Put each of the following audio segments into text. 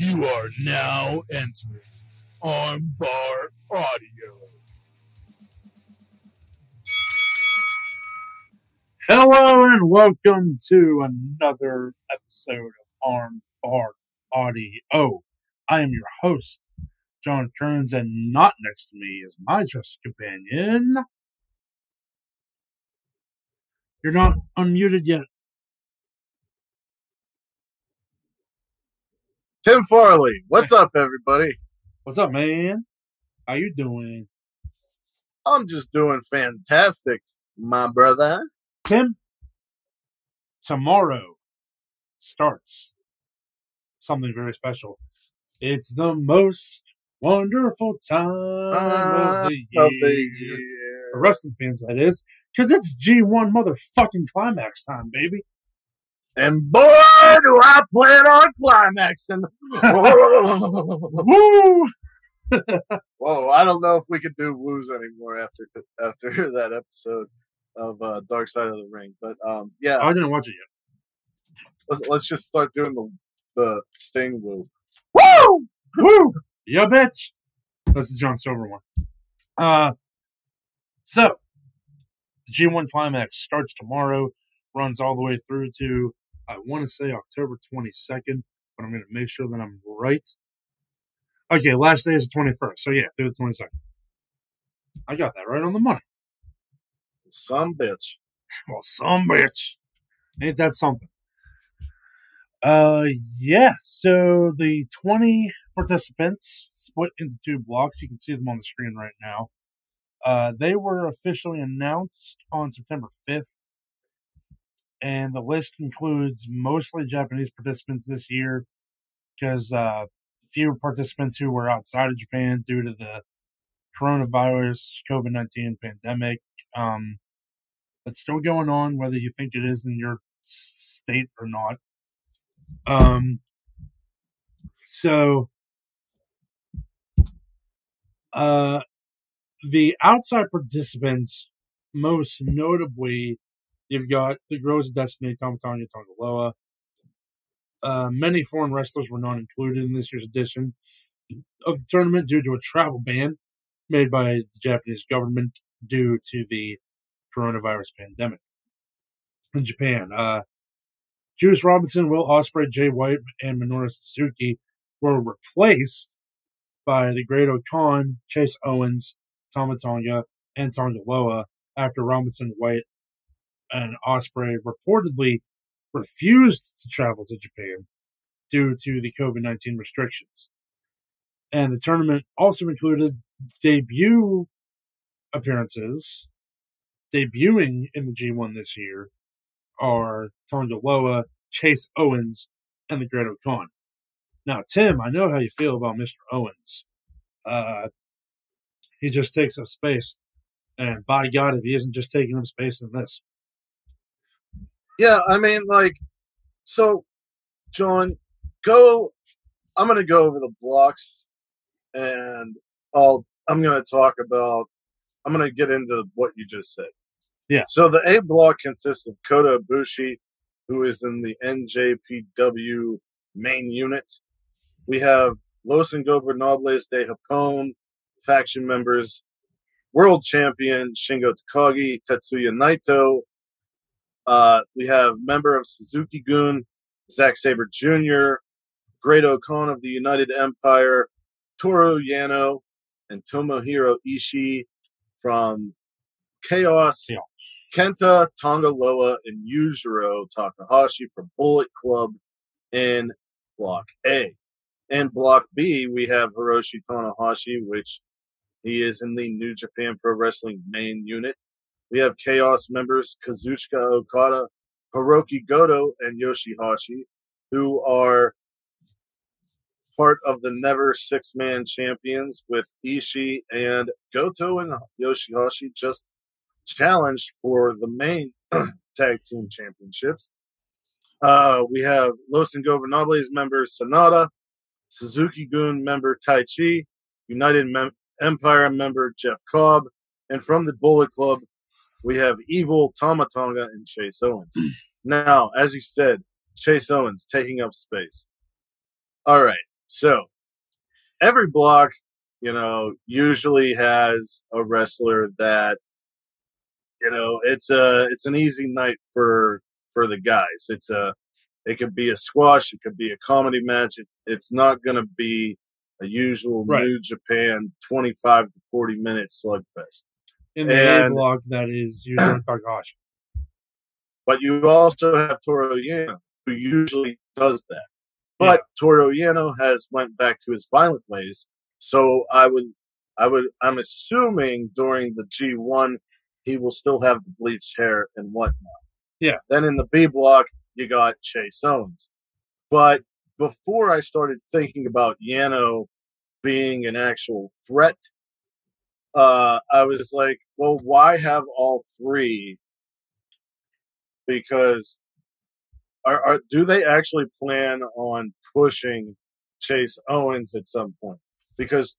You are now entering Armbar Audio. Hello and welcome to another episode of Armbar Audio. I am your host, John Kearns, and not next to me is my trusted companion. You're not unmuted yet. Tim Farley, what's up, everybody? What's up, man? How you doing? I'm just doing fantastic, my brother. Tim, tomorrow starts something very special. It's the most wonderful time of the Of the year. For wrestling fans, that is. Because it's G1 motherfucking climax time, baby. And boy, do I plan on climaxing. Woo! Whoa, I don't know if we could do woos anymore after after that episode of uh, Dark Side of the Ring. But um, yeah, I didn't watch it yet. let's, let's just start doing the the Sting woo. Woo! Woo! Yeah, bitch. That's the John Silver one. Uh, so the G1 climax starts tomorrow, runs all the way through to I want to say October 22nd, but I'm going to make sure that I'm right. Okay, last day is the 21st, so yeah, through the 22nd. I got that right on the money. Some bitch. Well, some bitch. Ain't that something? Uh, yeah. So the 20 participants split into two blocks. You can see them on the screen right now. Uh, they were officially announced on September 5th. And the list includes mostly Japanese participants this year because uh, few participants who were outside of Japan due to the coronavirus COVID 19 pandemic. Um, that's still going on, whether you think it is in your state or not. Um, so, uh, the outside participants, most notably, you've got the Guerrillas of Destiny, Tomatanya Tanga Loa. Uh, many foreign wrestlers were not included in this year's edition of the tournament due to a travel ban made by the Japanese government due to the coronavirus pandemic in Japan. Uh, Juice Robinson, Will Ospreay, Jay White, and Minoru Suzuki were replaced by the Great Khan, Chase Owens, Tama Tonga, and Tanga Loa after Robinson, White, and Ospreay reportedly refused to travel to Japan due to the COVID 19 restrictions. And the tournament also included debut appearances debuting in the G1 this year are Tanga Loa, Chase Owens, and the Great Khan. Now, Tim, I know how you feel about Mr. Owens. Uh, he just takes up space. And by God, if he isn't just taking up space in this. Yeah, I mean, like, so, John, go. I'm gonna go over the blocks, and I'll. I'm gonna talk about. I'm gonna get into what you just said. Yeah. So the A block consists of Kota Ibushi, who is in the NJPW main unit. We have Los Ingobernables de Japón faction members, world champion Shingo Takagi, Tetsuya Naito. Uh, we have member of Suzuki Gun, Zack Sabre Jr., Great-O-Khan of the United Empire, Toru Yano, and Tomohiro Ishii from Chaos. Kenta Tanga Loa, and Yujiro Takahashi from Bullet Club in Block A. In Block B, we have Hiroshi Tanahashi, which he is in the New Japan Pro Wrestling main unit. We have Chaos members Kazuchika Okada, Hiroki Goto, and Yoshi-Hashi, who are part of the Never Six Man Champions with Ishii and Goto and Yoshi-Hashi just challenged for the main tag team championships. Uh, we have Los Ingobernables member Sanada, Suzuki Gun member Taichi, United Mem- Empire member Jeff Cobb, and from the Bullet Club, we have Evil Tama Tonga and Chase Owens. Mm. now, as you said, Chase Owens taking up space. All right. So every block, you know, usually has a wrestler that you know it's a it's an easy night for for the guys. It's a it could be a squash, it could be a comedy match. It, it's not going to be a usual Right. New Japan twenty five to forty minute slugfest. In the A And- block, that is usually Takahashi. But you also have Toru Yano, who usually does that. But Toru Yano has went back to his violent ways. So I would, I would, I'm assuming during the G1 he will still have the bleached hair and whatnot. Yeah. Then in the B block you got Chase Owens. But before I started thinking about Yano being an actual threat, uh, I was like, well, why have all three because are, are do they actually plan on pushing Chase Owens at some point? Because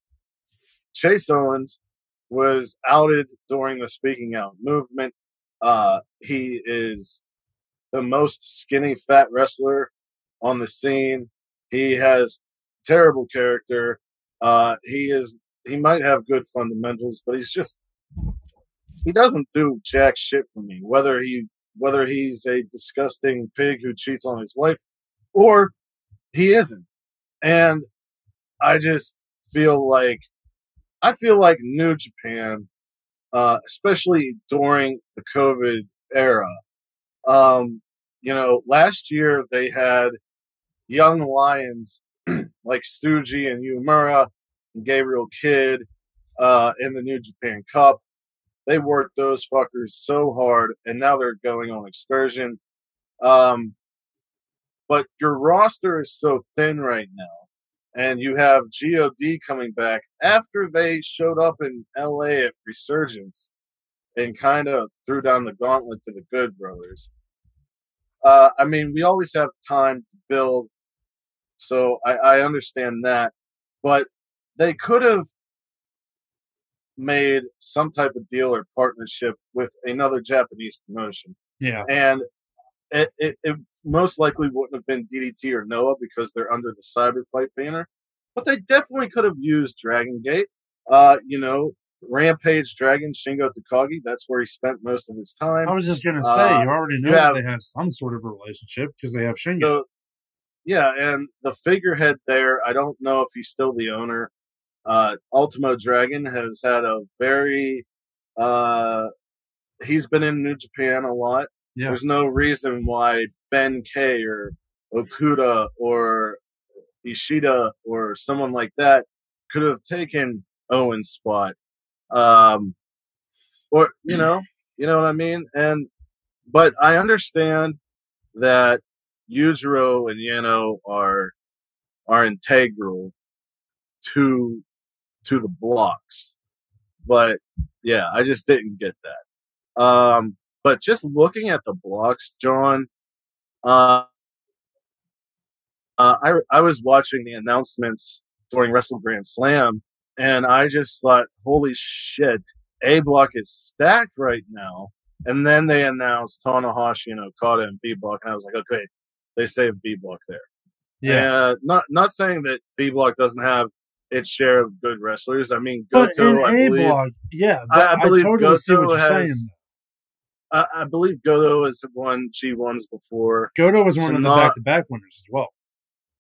Chase Owens was outed during the speaking out movement. Uh, he is the most skinny fat wrestler on the scene. He has terrible character. Uh, he is he might have good fundamentals, but he's just he doesn't do jack shit for me. Whether he whether he's a disgusting pig who cheats on his wife or he isn't. And I just feel like I feel like New Japan, uh, especially during the COVID era, um, you know, last year they had young lions like Tsuji and Uemura and Gabriel Kidd uh, in the New Japan Cup. They worked those fuckers so hard and now they're going on excursion. Um but your roster is so thin right now and you have god coming back after they showed up in la at resurgence and kind of threw down the gauntlet to the good brothers. Uh i mean we always have time to build so i i understand that. But they could have made some type of deal or partnership with another Japanese promotion. Yeah. And it, it, it most likely wouldn't have been DDT or Noah because they're under the Cyber Fight banner. But they definitely could have used Dragon Gate. Uh, you know, Rampage Dragon Shingo Takagi, that's where he spent most of his time. I was just gonna say, Uh, you already know you have- they have some sort of a relationship because they have Shingo. So, yeah, and the figurehead there, I don't know if he's still the owner. Uh, Ultimo Dragon has had a very, uh, he's been in New Japan a lot. Yeah. There's no reason why Ben K or Okuda or Ishida or someone like that could have taken Owen's spot. Um, or, you know, you know what I mean? And, but I understand that Yujiro and Yano are are integral to to the blocks. But yeah, I just didn't get that. Um but just looking at the blocks, John, uh, uh I I was watching the announcements during Wrestle Grand Slam and I just thought, holy shit, A block is stacked right now. And then they announced Tanahashi and Okada and B block, and I was like, okay, they saved B block there. yeah. Uh, not not saying that B block doesn't have its share of good wrestlers. I mean, But in Goto, I A believe, block, yeah, I- I I, believe totally see what Goto you're has- saying. I, I believe Goto has won G ones before. Goto was one of the back-to-back winners as well.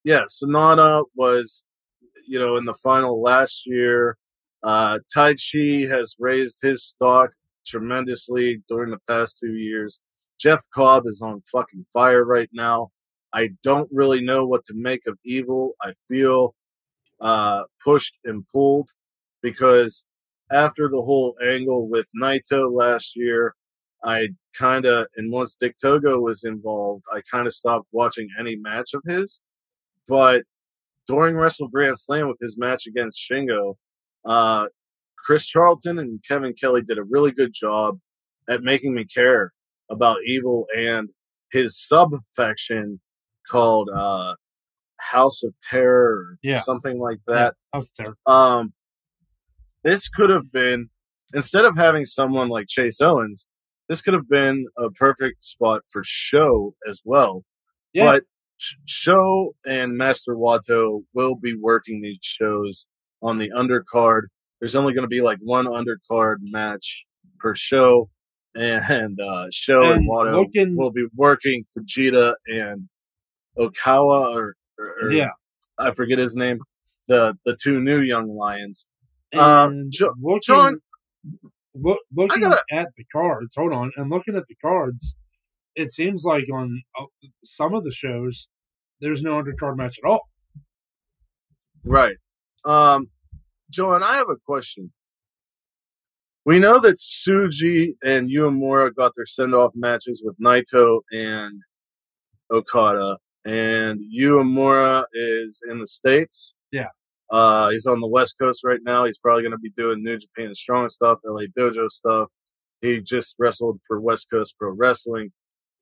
Yeah, Sanada was, you know, in the final last year. Uh, Taichi has raised his stock tremendously during the past two years. Jeff Cobb is on fucking fire right now. I don't really know what to make of Evil. I feel uh, pushed and pulled because after the whole angle with Naito last year, I kind of, and once Dick Togo was involved, I kind of stopped watching any match of his. But during Wrestle Grand Slam with his match against Shingo, uh, Chris Charlton and Kevin Kelly did a really good job at making me care about Evil and his sub faction called uh, House of Terror or Yeah. something like that. That was terrible. Um, this could have been instead of having someone like Chase Owens, this could have been a perfect spot for Sho as well. Yeah. But Sho and Master Wato will be working these shows on the undercard. There's only going to be like one undercard match per show, and uh, Sho and, And Wato looking- will be working Fujita and Okawa, or, or, or yeah. I forget his name. The the two new young lions. Um, Jo- looking, John- look, looking gotta- at the cards, hold on, and looking at the cards, it seems like on uh, some of the shows, there's no undercard match at all. Right. Um, John, I have a question. We know that Tsuji and Uemura got their send off matches with Naito and Okada, and Uemura is in the States. Yeah. Uh, he's on the West Coast right now. He's probably going to be doing New Japan Strong stuff, LA Dojo stuff. He just wrestled for West Coast Pro Wrestling.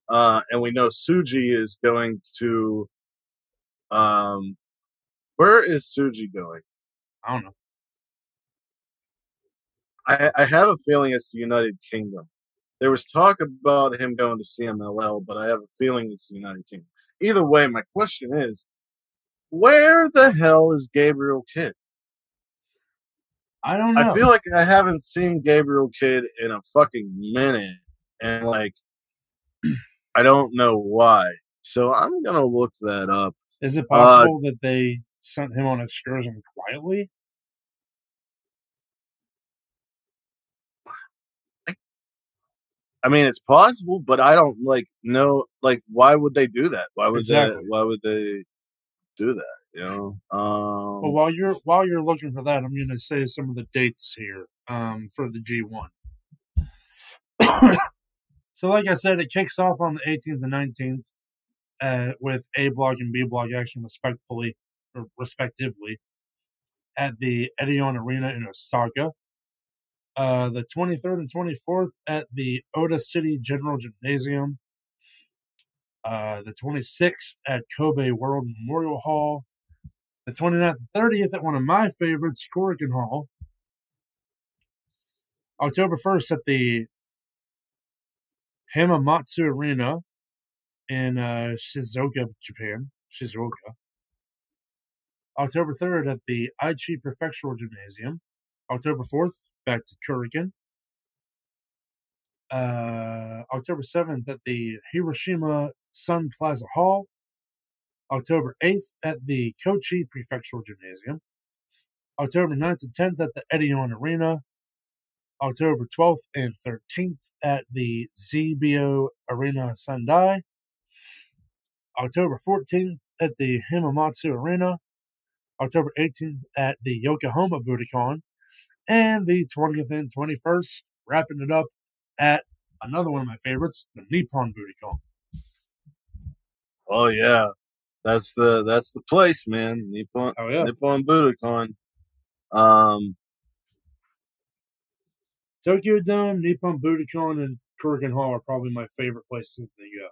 Uh, and we know Tsuji is going to, um, where is Tsuji going? I don't know. I, I have a feeling it's the United Kingdom. There was talk about him going to CMLL, but I have a feeling it's the United Kingdom. Either way, my question is, where the hell is Gabriel Kidd? I don't know. I feel like I haven't seen Gabriel Kidd in a fucking minute, and like, I don't know why. So I'm gonna look that up. Is it uh, possible that they sent him on excursion quietly? I mean, it's possible, but I don't like know. Like, why would they do that? Why would Exactly. they? Why would they do that? You know. Um, Well, while you're while you're looking for that, I'm going to say some of the dates here um, for the G1. so, like I said, it kicks off on the 18th and 19th uh, with A block and B block action, respectfully or respectively, at the Edion Arena in Osaka. Uh, the 23rd and 24th at the Ota City General Gymnasium. Uh, the 26th at Kobe World Memorial Hall the 29th and 30th at one of my favorites, Korakuen Hall. October 1st at the Hamamatsu Arena in uh, Shizuoka, Japan. Shizuoka. October 3rd at the Aichi Prefectural Gymnasium. October 4th, back to Korakuen. Uh, October 7th at the Hiroshima Sun Plaza Hall. October 8th at the Kochi Prefectural Gymnasium. October 9th and 10th at the Edion Arena. October 12th and 13th at the Xebio Arena Sendai. October 14th at the Hamamatsu Arena. October 18th at the Yokohama Budokan. And the 20th and 21st, wrapping it up at another one of my favorites, the Nippon Budokan. Oh yeah, that's the that's the place, man. Nippon Oh, yeah. Nippon Budokan. Um, Tokyo Dome, Nippon Budokan, and Korakuen Hall are probably my favorite places to go.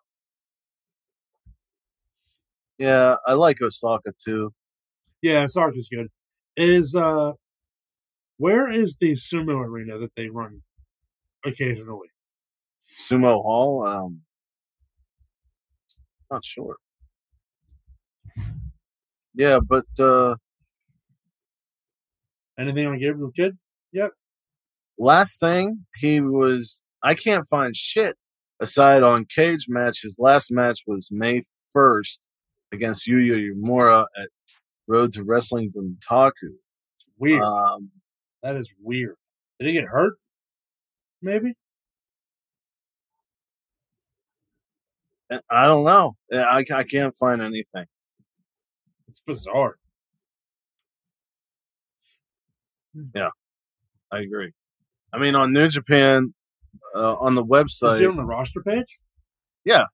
yeah, I like Osaka too. Yeah, Osaka's good. Is uh, where is the sumo arena that they run occasionally? Sumo Hall. Um, not sure. Yeah, but uh, Anything on Gabriel Kidd? Yep. Last thing he was, I can't find shit aside on cage match. His last match was May first against Yuya Uemura at Road to Wrestling Dontaku. It's weird. Um, that is weird. Did he get hurt? Maybe. I don't know. Yeah, I, I can't find anything. It's bizarre. Yeah, I agree. I mean, on New Japan, uh, on the Is he website, on the roster page? Yeah.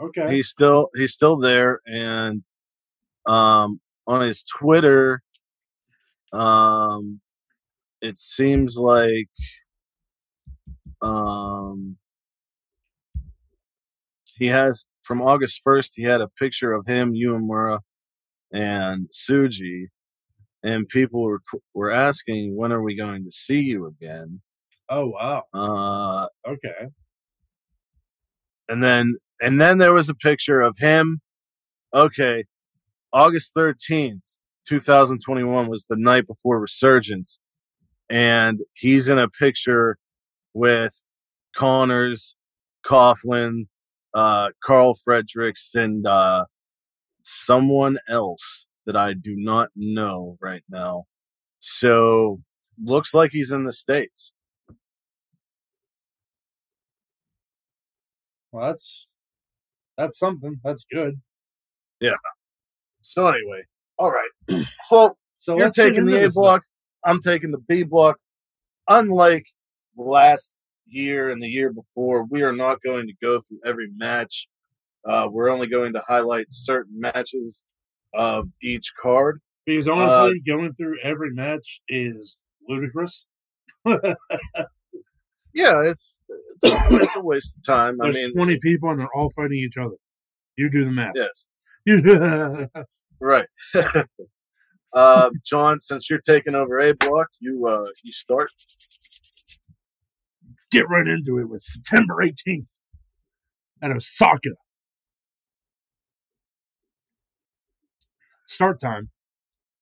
Okay. he's still he's still there, and um, on his Twitter, um, it seems like um, he has from August first. He had a picture of him, Uemura, and Tsuji, and people were were asking, "When are we going to see you again?" oh wow. Uh, Okay. and then and then there was a picture of him okay, August 13th, 2021 was the night before Resurgence. And he's in a picture with Connors, Coughlin, uh, Karl Fredericks, and uh, someone else that I do not know right now. So looks like he's in the States. Well, that's that's something. That's good. Yeah. So anyway, all right. So So you're taking the A block. I'm taking the B block. Unlike last year and the year before, we are not going to go through every match. Uh, we're only going to highlight certain matches of each card. Because Uh, honestly, going through every match is ludicrous. Yeah, it's it's, it's a waste of time. I There's mean, 20 people and they're all fighting each other. You do the math. yes, right. uh, John, since you're taking over A block, you uh, you start. Get right into it with September 18th at Osaka. Start time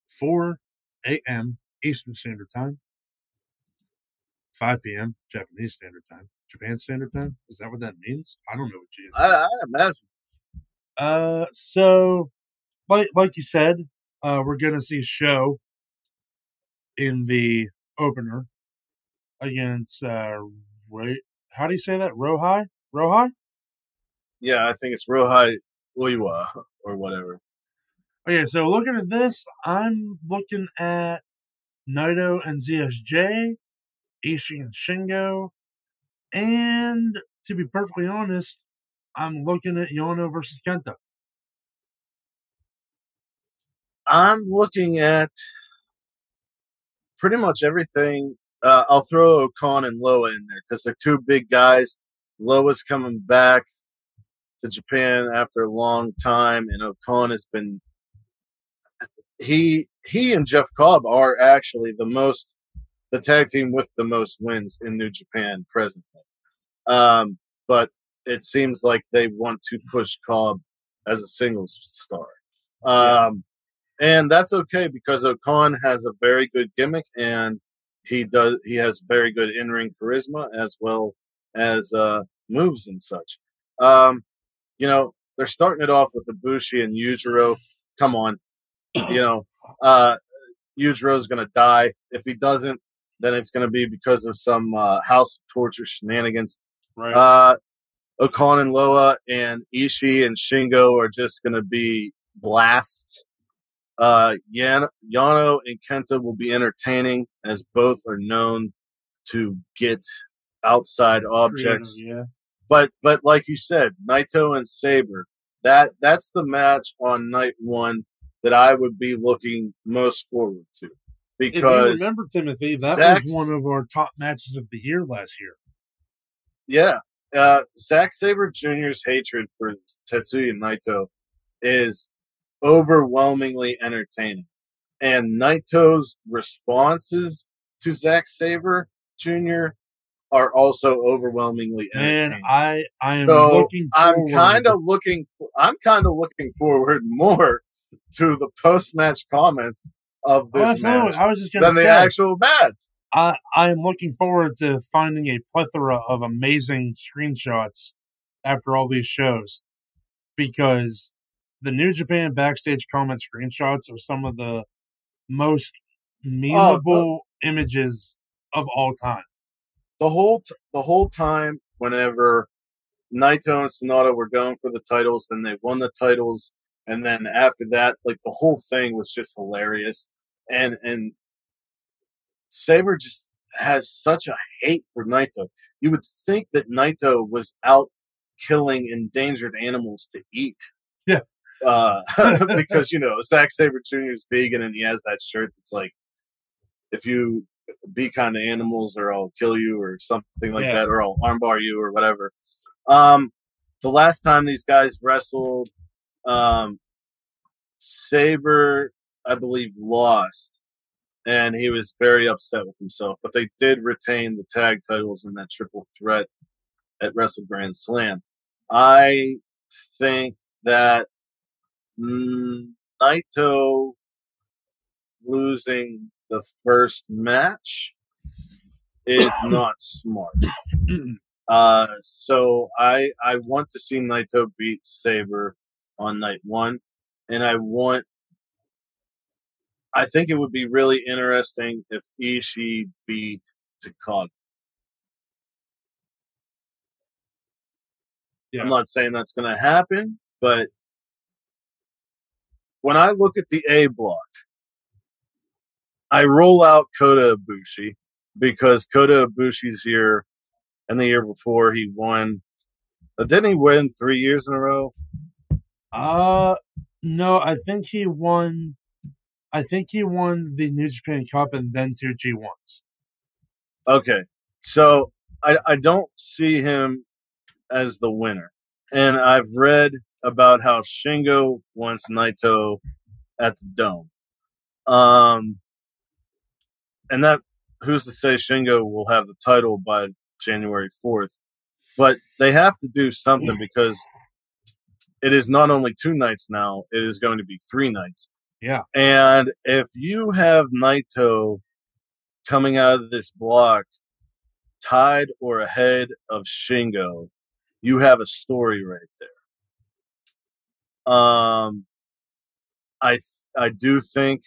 4 a.m. Eastern Standard Time, 5 p.m. Japanese Standard Time. Japan Standard Time? Is that what that means? I don't know what GMT I, I imagine. Uh, so, like like you said, uh, we're gonna see Sho in the opener against uh, Ray. How do you say that? Rohai? Rohai? Yeah, I think it's Ryohei Oiwa or whatever. Okay, so looking at this, I'm looking at Naito and ZSJ, Ishii and Shingo, and to be perfectly honest, I'm looking at Yano versus Kenta. I'm looking at pretty much everything. Uh, I'll throw Okan and Loa in there because they're two big guys. Loa's coming back to Japan after a long time, and Okan has been he he and Jeff Cobb are actually the most the tag team with the most wins in New Japan presently. Um, but it seems like they want to push Cobb as a singles star. Um, and that's okay because Okan has a very good gimmick and he does he has very good in ring charisma as well as uh, moves and such. Um, you know, they're starting it off with Ibushi and Yujiro. Come on, you know, uh, Yujiro's gonna die. If he doesn't, then it's gonna be because of some uh, House of Torture shenanigans. Right. Uh, Okan and Loa and Ishii and Shingo are just going to be blasts. Uh, Yan- Yano and Kenta will be entertaining as both are known to get outside objects. yeah. But but like you said, Naito and Sabre, that that's the match on night one that I would be looking most forward to If you because remember, Timothy, that Zack's- was one of our top matches of the year last year. Yeah. Uh, Zack Sabre Jr.'s hatred for Tetsuya Naito is overwhelmingly entertaining. And Naito's responses to Zack Sabre Jr. are also overwhelmingly entertaining. Man. I I am So, looking. I'm kind of looking for, I'm kind of looking forward more to the post match comments of this absolutely. match I was just than the actual match. I I am looking forward to finding a plethora of amazing screenshots after all these shows, because the New Japan backstage comment screenshots are some of the most oh, memeable images of all time. the whole t- the whole time whenever Naito and Sanada were going for the titles, then they won the titles, and then after that, like the whole thing was just hilarious, and and Sabre just has such a hate for Naito. You would think that Naito was out killing endangered animals to eat. Uh, because you know Zack Sabre Jr. is vegan and he has that shirt that's like, if you be kind to animals or I'll kill you or something like Yeah. that or I'll armbar you or whatever. Um, the last time these guys wrestled, um, Sabre, I believe, lost, and he was very upset with himself. But they did retain the tag titles in that triple threat at Wrestle Grand Slam. I think that Mm, Naito losing the first match is not smart. Uh, so I I want to see Naito beat Sabre on night one, and I want. I think it would be really interesting if Ishii beat Takagi. Yeah. I'm not saying that's going to happen, but when I look at the A block, I roll out Kota Ibushi because Kota Ibushi's here, and the year before he won. But didn't he win three years in a row? Uh no, I think he won. I think he won the New Japan Cup and then two G ones. Okay, so I I don't see him as the winner, and I've read about how Shingo wants Naito at the Dome. Um, and that who's to say Shingo will have the title by January fourth? But they have to do something because it is not only two nights now; it is going to be three nights. Yeah. And if you have Naito coming out of this block tied or ahead of Shingo, you have a story right there. Um, I I do think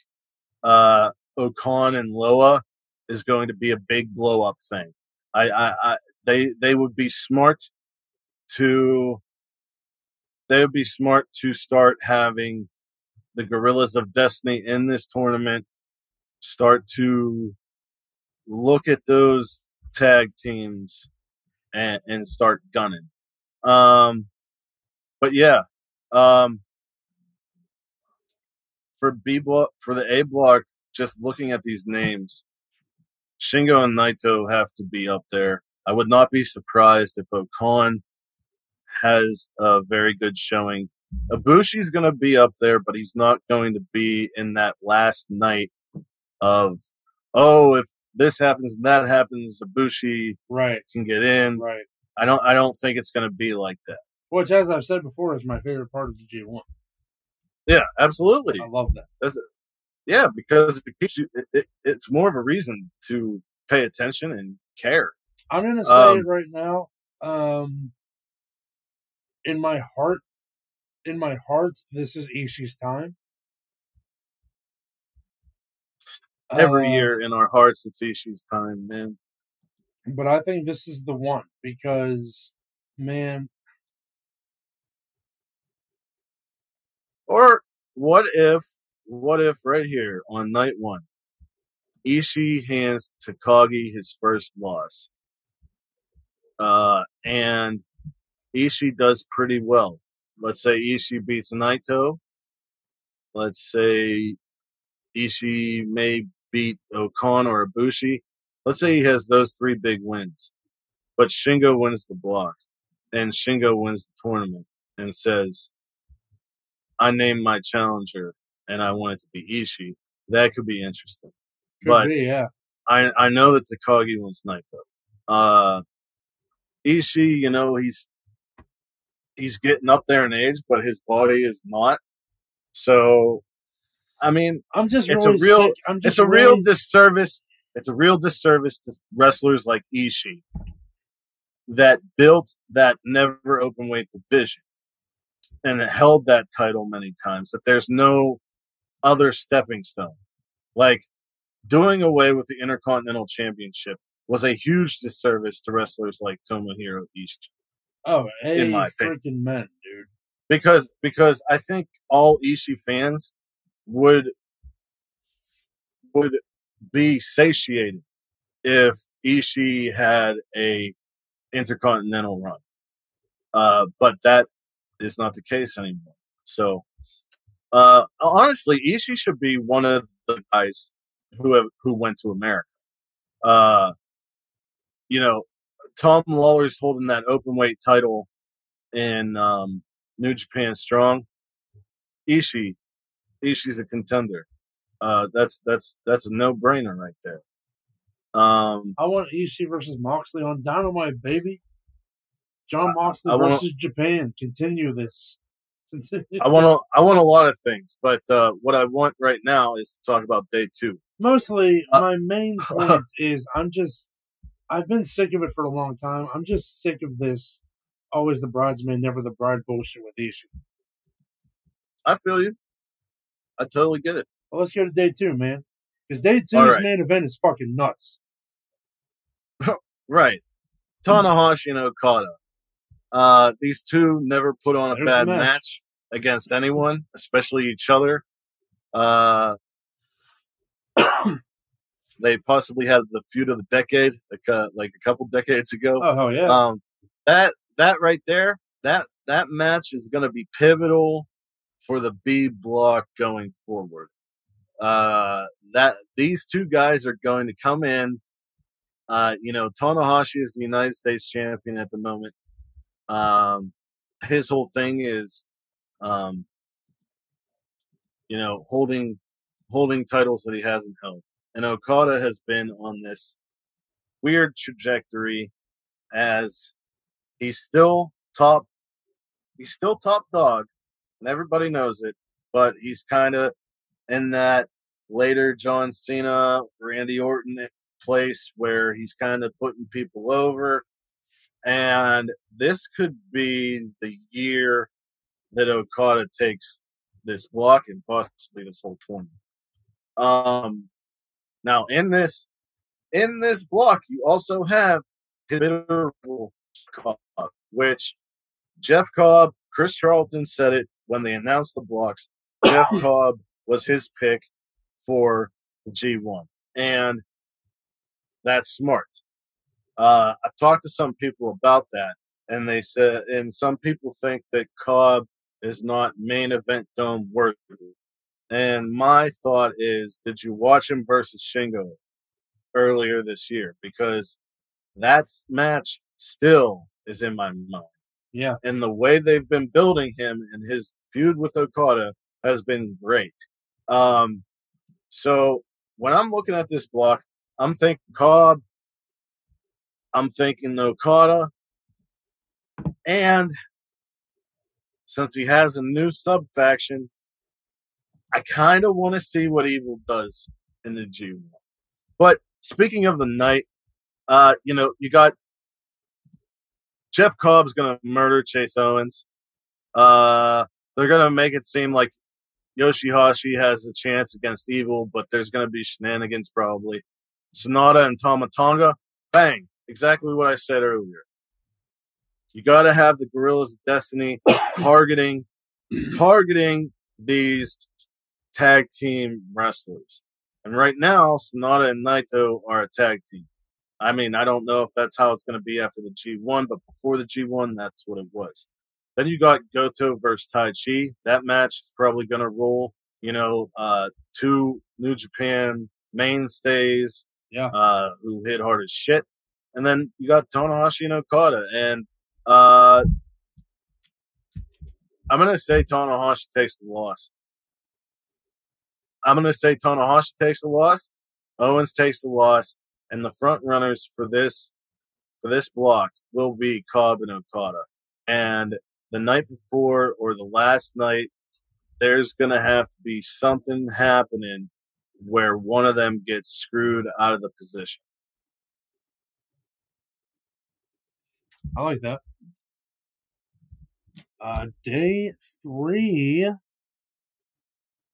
uh, Okan and Loa is going to be a big blow up thing. I, I, I they they would be smart to they would be smart to start having the Guerrillas of Destiny in this tournament start to look at those tag teams and, and start gunning. Um, but yeah, um, for B block for the A block, just looking at these names, Shingo and Naito have to be up there. I would not be surprised if Okan has a very good showing. Ibushi's going to be up there, but he's not going to be in that last night of, oh, if this happens and that happens, Ibushi Right, can get in. right. I don't. I don't think it's going to be like that. Which, as I've said before, is my favorite part of the G one. Yeah, absolutely. I love that. Yeah, because it keeps you. It, it, it's more of a reason to pay attention and care. I'm gonna say Um, it right now. Um, in my heart, in my heart, this is Ishii's time. Every Uh, year in our hearts, it's Ishii's time, man. but I think this is the one because, man, Or what if? What if right here on night one, Ishii hands Takagi his first loss, uh, and Ishii does pretty well. Let's say Ishii beats Naito. Let's say Ishii may beat Okan or Ibushi. Let's say he has those three big wins, but Shingo wins the block, and Shingo wins the tournament, and says, "I named my challenger, and I want it to be Ishii." That could be interesting. could But- be yeah. I I know that Takagi wants Naito. Uh, Ishii, you know, he's he's getting up there in age, but his body is not. So, I mean, I'm just It's a real- I'm just it's a real disservice. It's a real disservice to wrestlers like Ishii that built that never open weight division and it held that title many times. That there's no other stepping stone. Like doing away with the Intercontinental Championship was a huge disservice to wrestlers like Tomohiro Ishii oh, hey, in my opinion. freaking men, dude. because because I think all Ishii fans would would be satiated if Ishii had a intercontinental run. Uh, but that is not the case anymore. So uh, honestly, Ishii should be one of the guys who have who went to America. Uh, you know, Tom Lawlor's holding that open weight title in um, New Japan Strong. Ishii, Ishii's a contender. Uh, that's that's that's a no brainer right there. Um, I want Ishii versus Moxley on Dynamite, baby. Jon Moxley I want- versus Japan. Continue this. I want to, I want a lot of things, but uh, what I want right now is to talk about day two. Mostly, Uh, my main point is I'm just, I've been sick of it for a long time. I'm just sick of this always the bridesmaid, never the bride bullshit with Ishii. I feel you. I totally get it. Well, let's go to day two, man. Because day two's right. main event is fucking nuts. Right. Tanahashi and Okada. Uh, these two never put on a There's bad the match. match. against anyone, especially each other. Uh, they possibly had the feud of the decade, like, uh, like a couple decades ago. Oh, yeah. Um, that that right there, that that match is going to be pivotal for the B block going forward. Uh, that these two guys are going to come in. Uh, you know, Tanahashi is the United States champion at the moment. Um, his whole thing is, um, you know, holding holding titles that he hasn't held, and Okada has been on this weird trajectory as he's still top he's still top dog and everybody knows it but he's kind of in that later john cena randy orton place where he's kind of putting people over and this could be the year that okada takes this block and possibly this whole tournament um now in this in this block you also have bitter Cobb, which Jeff Cobb, Chris Charlton said it when they announced the blocks. Jeff Cobb was his pick for the G1. And that's smart. Uh, I've talked to some people about that, and they said, and some people think that Cobb is not main event dome worthy. And my thought is, did you watch him versus Shingo earlier this year? Because that match still is in my mind. yeah. And the way they've been building him and his feud with Okada has been great. Um, so when I'm looking at this block, I'm thinking Cobb, I'm thinking Okada, and since he has a new sub faction, I kind of want to see what Evil does in the G1. But speaking of the night, uh, you know, you got Jeff Cobb's gonna murder Chase Owens. Uh, they're gonna make it seem like Yoshi-Hashi has a chance against Evil, but there's gonna be shenanigans probably. Sanada and Tama Tonga, bang, exactly what I said earlier. You gotta have the Guerrillas of Destiny targeting targeting these tag team wrestlers. And right now, Sanada and Naito are a tag team. I mean, I don't know if that's how it's going to be after the G1, but before the G1, that's what it was. Then you got Goto versus Taichi. That match is probably going to roll. You know, uh, two New Japan mainstays Yeah. uh, who hit hard as shit. And then you got Tanahashi and Okada. And uh, I'm going to say Tanahashi takes the loss. I'm going to say Tanahashi takes the loss. Owens takes the loss. And the front runners for this for this block will be Cobb and Okada. And the night before or the last night, there's gonna have to be something happening where one of them gets screwed out of the position. I like that. Uh, day three.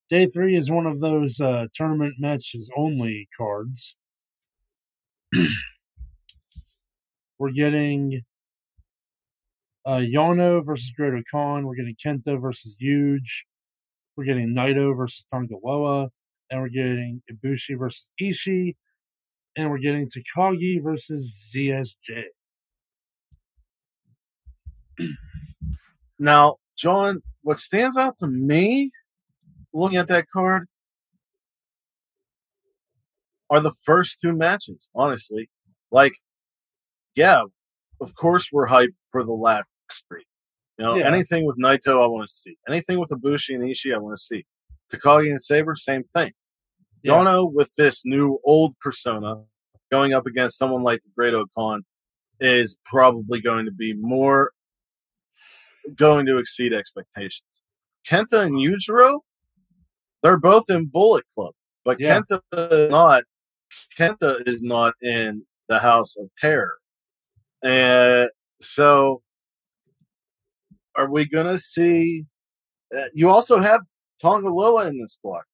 Day three is one of those uh, tournament matches only cards. We're getting uh, Yano versus Great-O-Khan. We're getting Kenta versus Huge. We're getting Naito versus Tanga Loa. And we're getting Ibushi versus Ishii. And we're getting Takagi versus ZSJ. Now, John, what stands out to me looking at that card are the first two matches, honestly. Like, yeah, of course we're hyped for the last three. You know, Yeah. anything with Naito I want to see. Anything with Ibushi and Ishii I want to see. Takagi and Sabre, same thing. Yeah. Yano with this new old persona going up against someone like the Great Okan is probably going to be more going to exceed expectations. Kenta and Yujiro, they're both in Bullet Club, but Yeah. Kenta is not. Kenta is not in the House of Terror, and so are we going to see? Uh, you also have Tanga Loa in this block.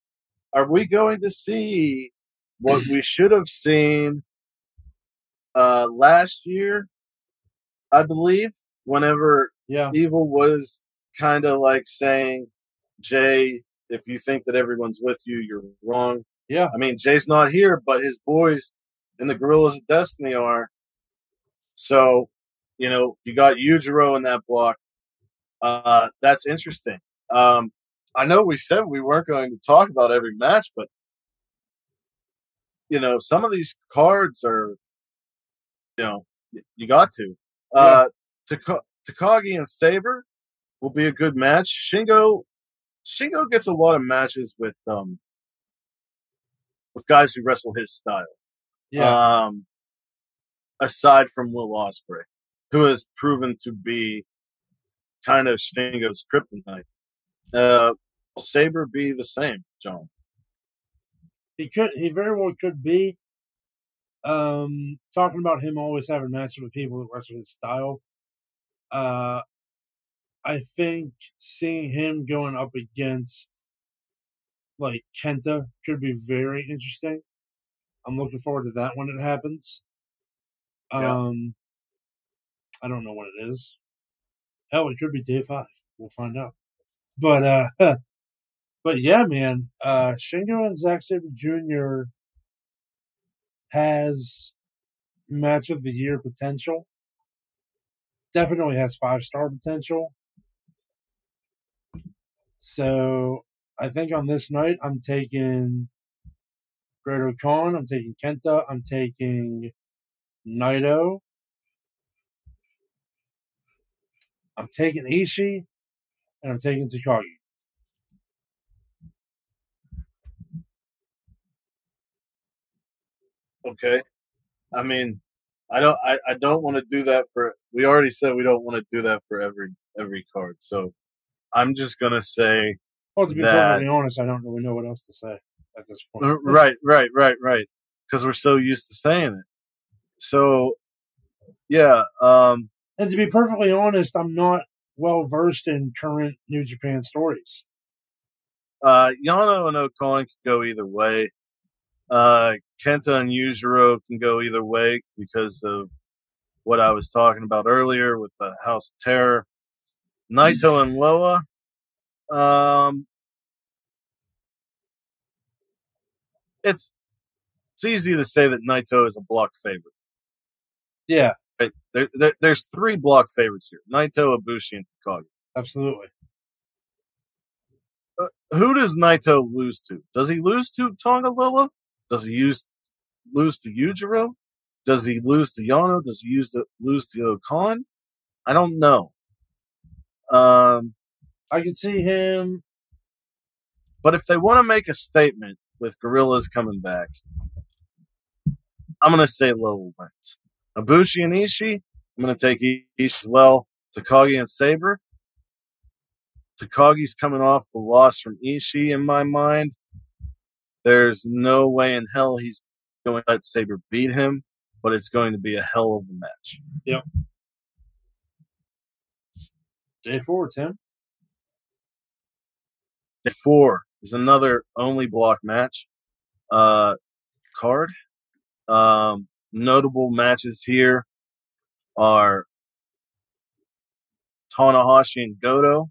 Are we going to see what we should have seen uh, last year? I believe whenever Yeah. Evil was kind of like saying, Jay, if you think that everyone's with you, you're wrong. Yeah. I mean, Jay's not here, but his boys and the Guerrillas of Destiny are. So, you know, you got Yujiro in that block. Uh, that's interesting. Um, I know we said we weren't going to talk about every match, but you know, some of these cards are, you know, you got to. Uh, Taka- Takagi and Sabre will be a good match. Shingo, Shingo gets a lot of matches with um with guys who wrestle his style. Yeah. Um, aside from Will Ospreay, who has proven to be kind of Shingo's kryptonite. Uh, will Sabre be the same, John? he could he very well could be. Um, talking about him always having matches with people who wrestle his style. Uh, I think seeing him going up against like Kenta could be very interesting. I'm looking forward to that when it happens. Yeah. Um, I don't know what it is. Hell, it could be day five. We'll find out. But uh, but yeah, man, uh, Shingo and Zack Sabre Jr. has match of the year potential. Definitely has five star potential. So I think on this night I'm taking Great Khan, I'm taking Kenta, I'm taking Naito. I'm taking Ishii, and I'm taking Takagi. Okay. I mean, I don't. I, I don't want to do that for. We already said we don't want to do that for every every card. So I'm just gonna say Well, to be That- perfectly honest, I don't really know what else to say at this point. Right, right, right, right. Because we're so used to saying it. So, yeah. Um. And to be perfectly honest, I'm not well versed in current New Japan stories. Uh. Yano and O-Khan could go either way. Uh. Kenta and Yujiro can go either way because of what I was talking about earlier with the House of Terror. Naito and Loa. Um. It's it's easy to say that Naito is a block favorite. Yeah, Right? There, there, there's three block favorites here: Naito, Ibushi, and Takagi. absolutely. Who does Naito lose to? Does he lose to Tanga Loa? Does he use lose to Yujiro? Does he lose to Yano? Does he use to, lose to O-Khan? I don't know. Um, I can see him. but if they want to make a statement with Guerrillas coming back, I'm going to say Loa wins. Ibushi and Ishii. I'm going to take Ishii as well. Takagi and Sabre. Takagi's coming off the loss from Ishii in my mind. There's no way in hell he's going to let Sabre beat him, but it's going to be a hell of a match. Yep. Day four, Tim. Day four is another only block match uh, card. Um, notable matches here are Tanahashi and Goto,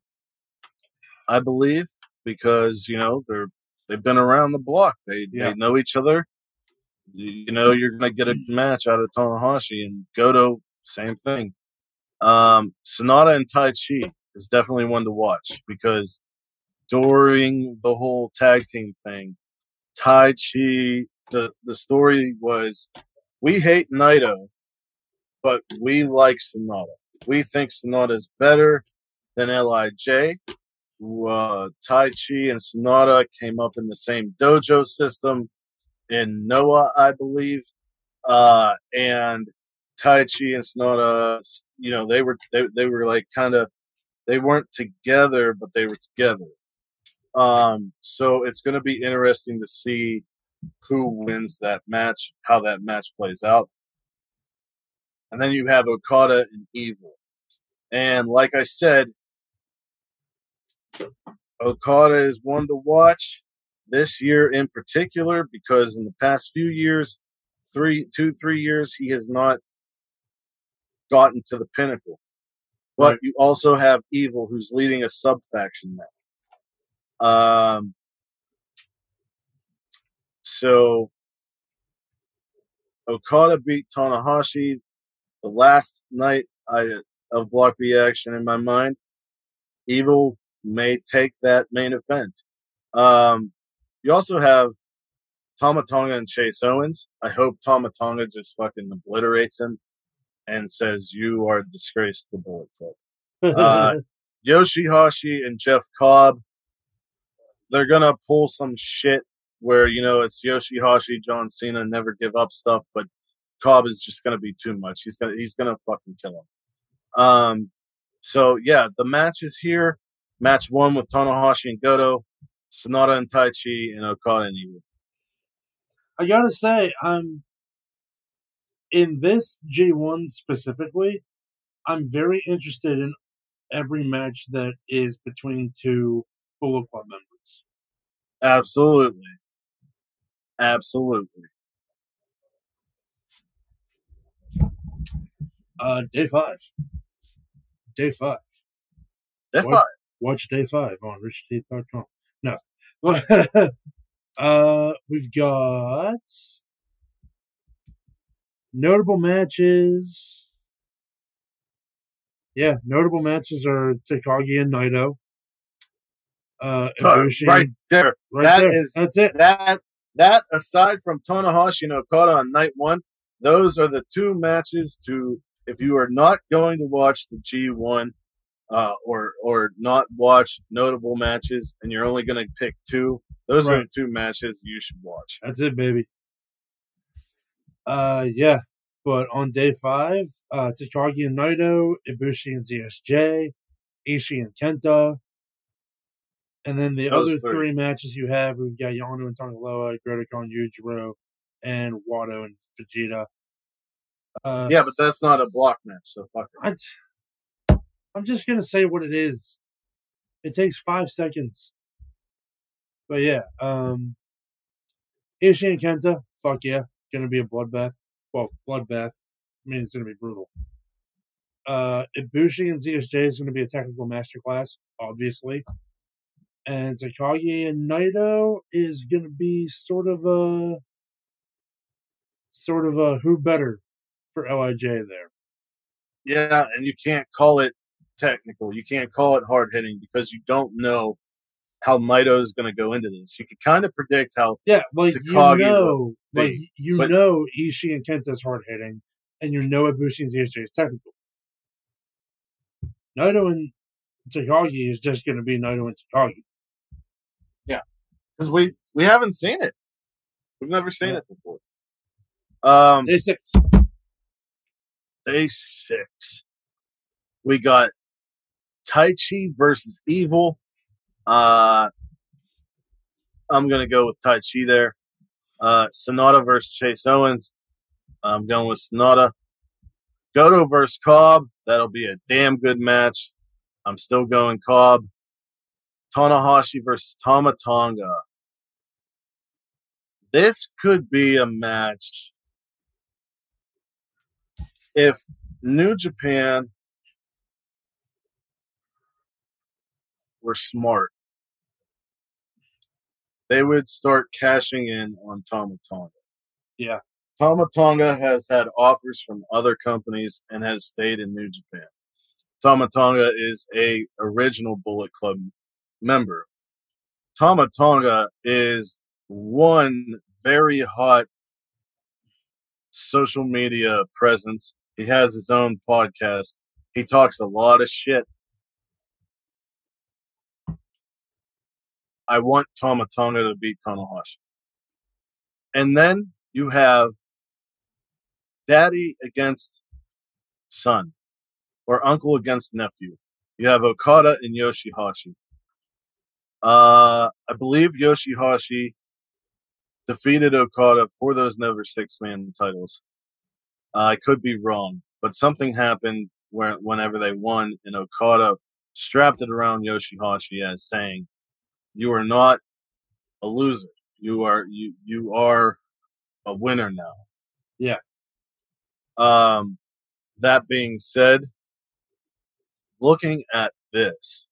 I believe, because you know they're they've been around the block. They Yeah. they know each other. You, know you're gonna get a match out of Tanahashi and Goto. Same thing. Um, Sanada and Taichi is definitely one to watch because during the whole tag team thing, Taichi, the, the story was we hate Naito, but we like Sanada. We think Sanada is better than LIJ. Uh, Taichi and Sanada came up in the same dojo system in Noah, I believe. Uh, and Taichi and Sanada, you know, they were they, they were like kind of They weren't together, but they were together. Um, so it's going to be interesting to see who wins that match, how that match plays out. And then you have Okada and Evil. And like I said, Okada is one to watch this year in particular because in the past few years, three, two, three years, he has not gotten to the pinnacle. But Right. you also have Evil, who's leading a sub faction now. Um, so Okada beat Tanahashi the last night I, of Block B action in my mind. Evil may take that main event. Um, you also have Tama Tonga and Chase Owens. I hope Tama Tonga just fucking obliterates him and says, You are a disgrace to Bullet Club. Uh, Yoshi-Hashi and Jeff Cobb, they're gonna pull some shit where you know it's Yoshi-Hashi, John Cena, never give up stuff, but Cobb is just gonna be too much. He's gonna he's gonna fucking kill him. Um, so yeah, the match is here. Match one with Tanahashi and Goto, Sanada and Taichi, and Okada and Evil. I gotta say, I'm in this G1 specifically. I'm very interested in every match that is between two Bullet Club members. Absolutely, absolutely. Uh, day five. Day five. What? fine. Watch day five on richteeth.com. No. uh, we've got notable matches. Yeah, notable matches are Takagi and Naito. Uh, Right there. right that there. is- That's it. that that aside from Tanahashi and Okada on night one, those are the two matches to if you are not going to watch the G1 uh, or or not watch notable matches and you're only going to pick two, those are the two matches you should watch. That's it, baby. Uh, yeah. But on day five, uh, Takagi and Naito, Ibushi and ZSJ, Ishii and Kenta. And then the Those other three. three matches you have, we've got Yano and Tangaloa, Great-O-Khan Yujiro, and Wado and Vegeta. Uh, Yeah, but that's not a block match, so fuck it. I'm just gonna say what it is. It takes five seconds. But yeah, um Ishii and Kenta, fuck yeah, gonna be a bloodbath. Well, bloodbath. I mean, it's gonna be brutal. Uh, Ibushi and ZSJ is gonna be a technical masterclass, obviously. And Takagi and Naito is gonna be sort of a sort of a who better for Lij there. Yeah, and you can't call it technical. You can't call it hard hitting because you don't know how Naito is going to go into this. You can kind of predict how Yeah, Takagi you know, will like be, you but- know, Ishii and Kenta's hard hitting, and you know Ibushi and ZSJ is technical. Naito and Takagi is just going to be Naito and Takagi. Yeah, because we we haven't seen it. We've never seen it before. Um, Day six. day six, we got Taichi versus Evil. Uh, I'm gonna go with Taichi there. Uh, Sanada versus Chase Owens. I'm going with Sanada. Goto versus Cobb. That'll be a damn good match. I'm still going Cobb. Tanahashi versus Tama Tonga. This could be a match if New Japan were smart. They would start cashing in on Tama Tonga. Yeah. Tama Tonga has had offers from other companies and has stayed in New Japan. Tama Tonga is a original Bullet Club member. Tama Tonga is one very hot social media presence. He has his own podcast. He talks a lot of shit. I want Tama Tonga to beat Tanahashi. And then you have daddy against son or uncle against nephew. You have Okada and Yoshi-Hashi. Uh, I believe Yoshi-Hashi defeated Okada for those Never Six Man titles. Uh, I could be wrong, but something happened where whenever they won, and Okada strapped it around Yoshi-Hashi as saying, "You are not a loser. You are you you are a winner now." Yeah. Um, that being said, looking at this,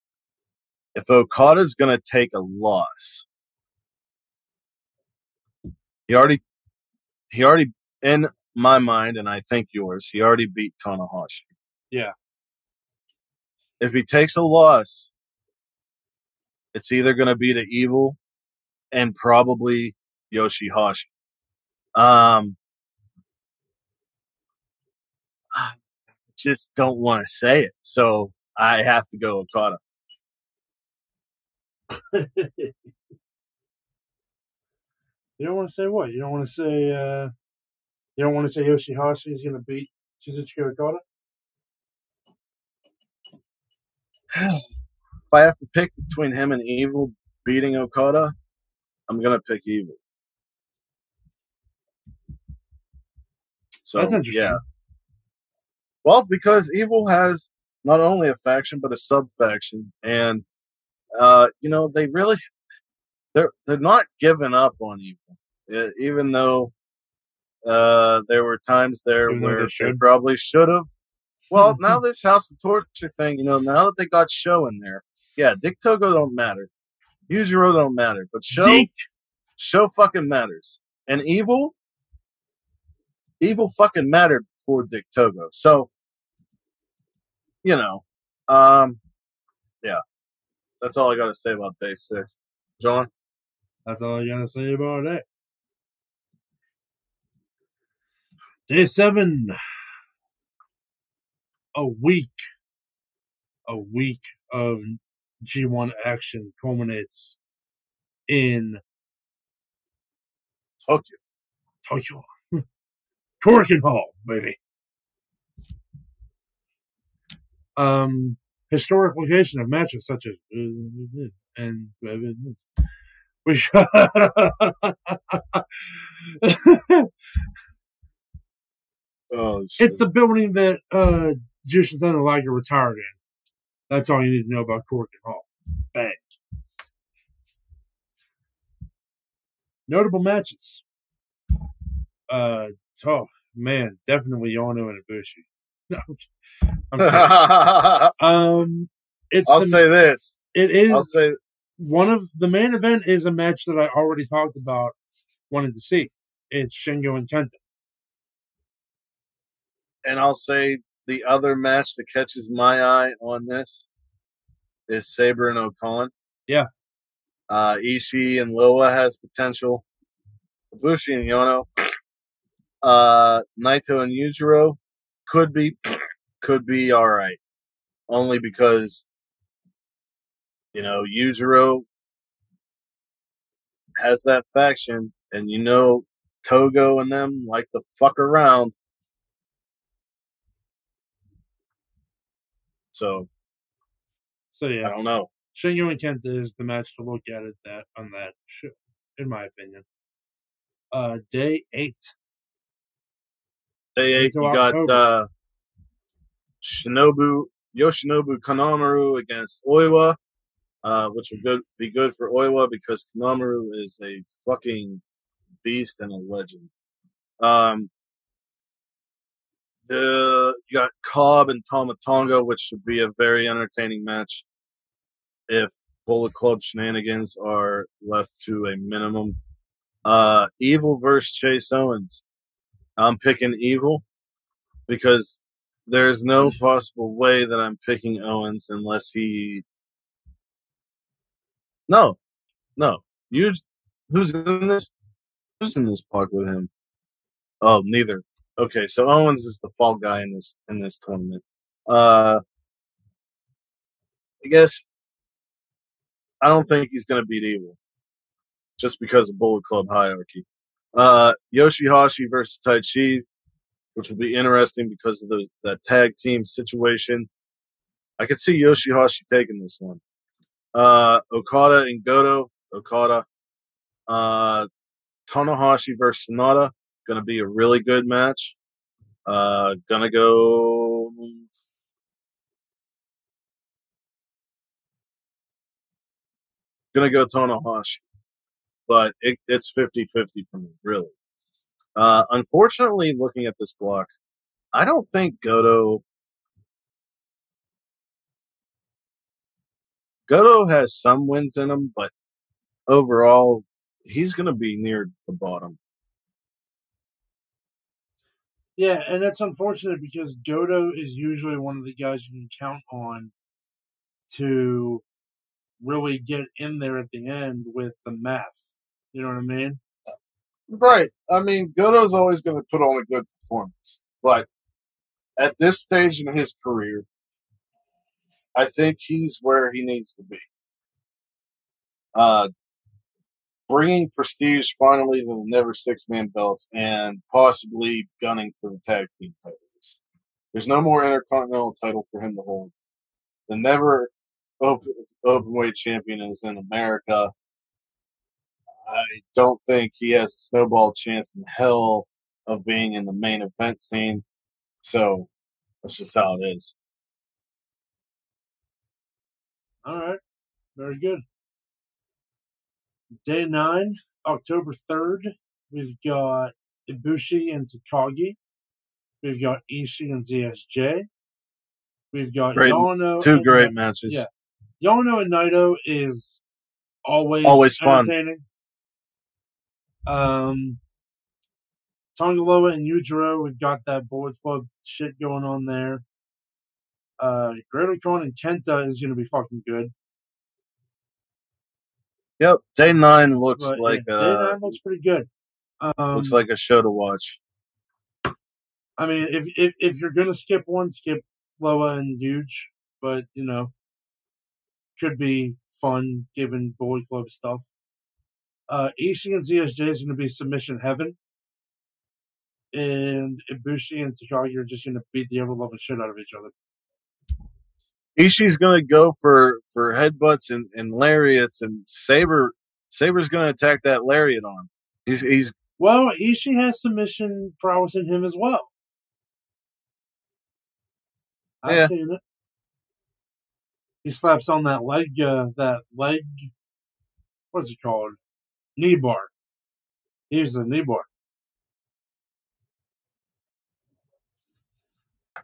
if Okada's going to take a loss, he already he already in my mind and I think yours, he already beat Tanahashi. Yeah. If he takes a loss, it's either going to be to Evil and probably Yoshi-Hashi. Um, I just don't want to say it, so I have to go Okada. You don't want to say what? You don't want to say. uh You don't want to say Yoshi-Hashi is going to beat Kazuchika Okada. I have to pick between him and Evil beating Okada, I'm gonna pick Evil. So That's interesting. yeah. Well, because Evil has not only a faction but a sub faction, and uh, you know they really they're they're not giving up on Evil, Uh, even though uh, there were times there Even where they they should. probably should have. Well, now this House of Torture thing, you know, now that they got Sho in there, yeah, Dick Togo don't matter, Yujiro don't matter, but Sho Deke. Sho fucking matters, and evil, evil fucking mattered before Dick Togo. So, you know, um, yeah, that's all I got to say about day six. John, That's all I got to say about that. Day seven. A week. A week of G1 action culminates in Tokyo. Tokyo. Korakuen Hall, baby. Um, historic location of matches such as and we Oh, it's the building that uh Jushin Thunder Liger retired in. That's all you need to know about Korakuen Hall. Bang. Notable matches. Uh, oh man, definitely Yano and Ibushi. No, I'm. I'll um, it's the, say this. It is. I'll say one of the main event is a match that I already talked about wanted to see. It's Shingo and Kenta. and I'll say the other match that catches my eye on this is Sabre and O-Khan. Yeah. Uh, Ishii and Loa has potential. Ibushi and Yano. Uh, Naito and Yujiro could be could be all right, only because you know Yujiro has that faction, and you know Togo and them like to fuck around. So So yeah, I don't know. Shingo and Kenta is the match to look at at that on that show, in my opinion. Uh, day eight. Day eight, you got uh, Shinobu Yoshinobu Kanamaru against Oiwa, uh, which would good, be good for Oiwa because Kanamaru is a fucking beast and a legend. Um, the you got Cobb and Tama Tonga, which should be a very entertaining match if Bullet Club shenanigans are left to a minimum. Uh, Evil versus Chase Owens. I'm picking Evil because there's no possible way that I'm picking Owens unless he. No, no. You, who's in this? Who's in this pod with him? Oh, neither. Okay, so Owens is the fall guy in this in this tournament. Uh, I guess I don't think he's going to beat Evil, just because of Bullet Club hierarchy. Uh, Yoshi-Hashi versus Taichi, which will be interesting because of the that tag team situation. I could see Yoshi-Hashi taking this one. Uh, Okada and Goto. Okada. Uh, Tanahashi versus Sanada. Going to be a really good match. Uh, gonna go. Gonna go Tanahashi, but it, it's 50 50 for me, really. Uh, unfortunately, looking at this block, I don't think Goto. Goto has some wins in him, but overall, he's going to be near the bottom. Yeah, and that's unfortunate because Goto is usually one of the guys you can count on to really get in there at the end with the math. You know what I mean? Right. I mean, Goto's always going to put on a good performance, but at this stage in his career, I think he's where he needs to be. Uh, bringing prestige finally to the never six man belts and possibly gunning for the tag team titles. There's no more intercontinental title for him to hold. The never open open weight champion is in America. I don't think he has a snowball chance in hell of being in the main event scene. So that's just how it is. All right. Very good. Day nine, October 3rd, we've got Ibushi and Takagi. We've got Ishii and ZSJ. We've got Great- Yano. Two great matches. yeah. Yano and Naito is always Always fun. entertaining. Um, Tanga Loa and Yujiro, we've got that Bullet Club shit going on there. Uh, Great-O-Khan and Kenta is going to be fucking good. Yep. Day nine looks But, like yeah, uh, Day nine looks pretty good. Um, looks like a show to watch. I mean, if if if you're gonna skip one, skip Loa and Huge, but you know, could be fun given boy Club stuff. Uh, Ishii and ZSJ is gonna be submission heaven, and Ibushi and Takagi are just gonna beat the ever loving shit out of each other. Ishii's gonna go for for headbutts and, and lariats, and Sabre Sabre's gonna attack that lariat arm. He's he's Well, Ishii has submission prowess in him as well. I've Yeah. seen it. He slaps on that leg, uh, that leg, what's it called? Knee bar. He uses a knee bar.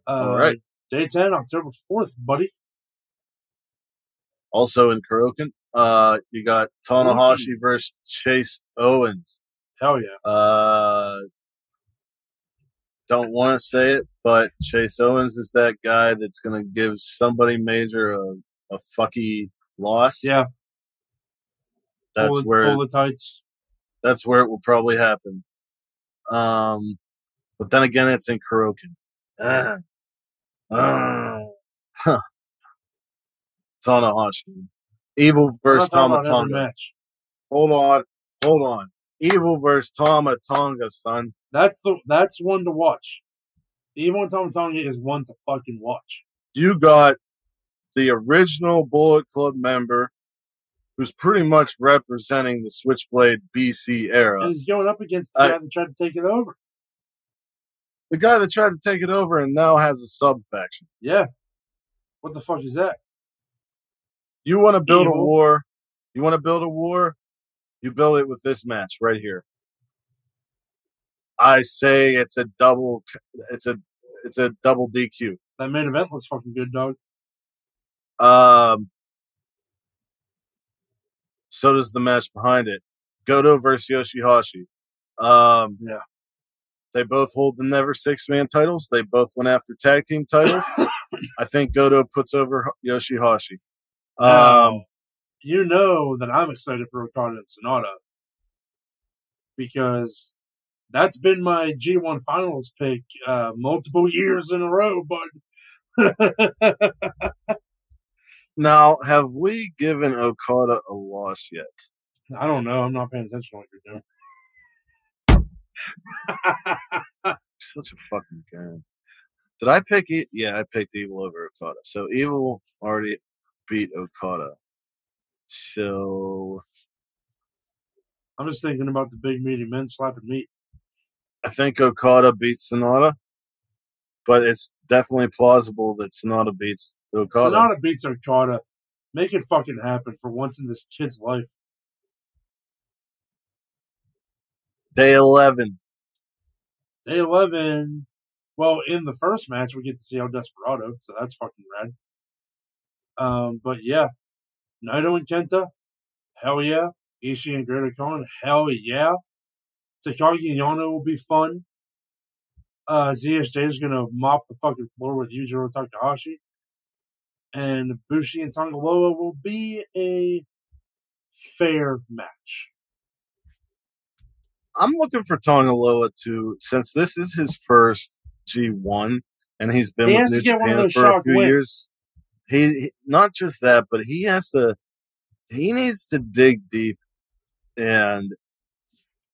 Uh, All right. Day 10, October 4th, buddy. Also in Korakuen. Uh, you got Tanahashi versus Chase Owens. Hell yeah. Uh, don't want to say it, but Chase Owens is that guy that's gonna give somebody major a a fucky loss. Yeah. that's pull, where pull the tights. that's where it will probably happen. Um, but then again, it's in Korakuen. Ah. Ah. Huh. Tanahashi. Evil versus Tama talking about every Tonga. match. Hold on. Hold on. Evil versus Tama Tonga, son. That's the that's one to watch. Even Tama Tonga is one to fucking watch. You got the original Bullet Club member who's pretty much representing the Switchblade BC era. And he's going up against the I- guy that tried to take it over. The guy that tried to take it over and now has a sub faction. Yeah. What the fuck is that? You want to build a war? You want to build a war? You build it with this match right here. I say it's a double. It's a it's a double DQ. That main event looks fucking good, dog. Um, so does the match behind it. Goto versus Yoshi-Hashi. Um, Yeah. They both hold the never six man titles. They both went after tag team titles. I think Goto puts over Yoshi-Hashi. Um, Now, you know that I'm excited for Okada and Sanada because that's been my G1 finals pick uh, multiple years in a row, bud. now, have we given Okada a loss yet? I don't know. I'm not paying attention to what you're doing. Such a fucking guy. Did I pick it? Yeah, I picked Evil over Okada. So Evil already beat Okada. So I'm just thinking about the big meaty men slapping meat. I think Okada beats Sanada, but it's definitely plausible that Sanada beats Okada. Sanada beats Okada. Make it fucking happen for once in this kid's life. Day 11. Day 11. Well, in the first match, we get to see El Desperado, so that's fucking rad. Um, but yeah, Naito and Kenta, hell yeah. Ishii and Great Khan, hell yeah. Takagi and Yano will be fun. Uh, ZSJ is gonna mop the fucking floor with Yujiro Takahashi. And Bushi and Tanga Loa will be a fair match. I'm looking for Tanga Loa to, since this is his first G1 and he's been He with New to get one of Japan for a few wins. years. He, not just that, but he has to, he needs to dig deep and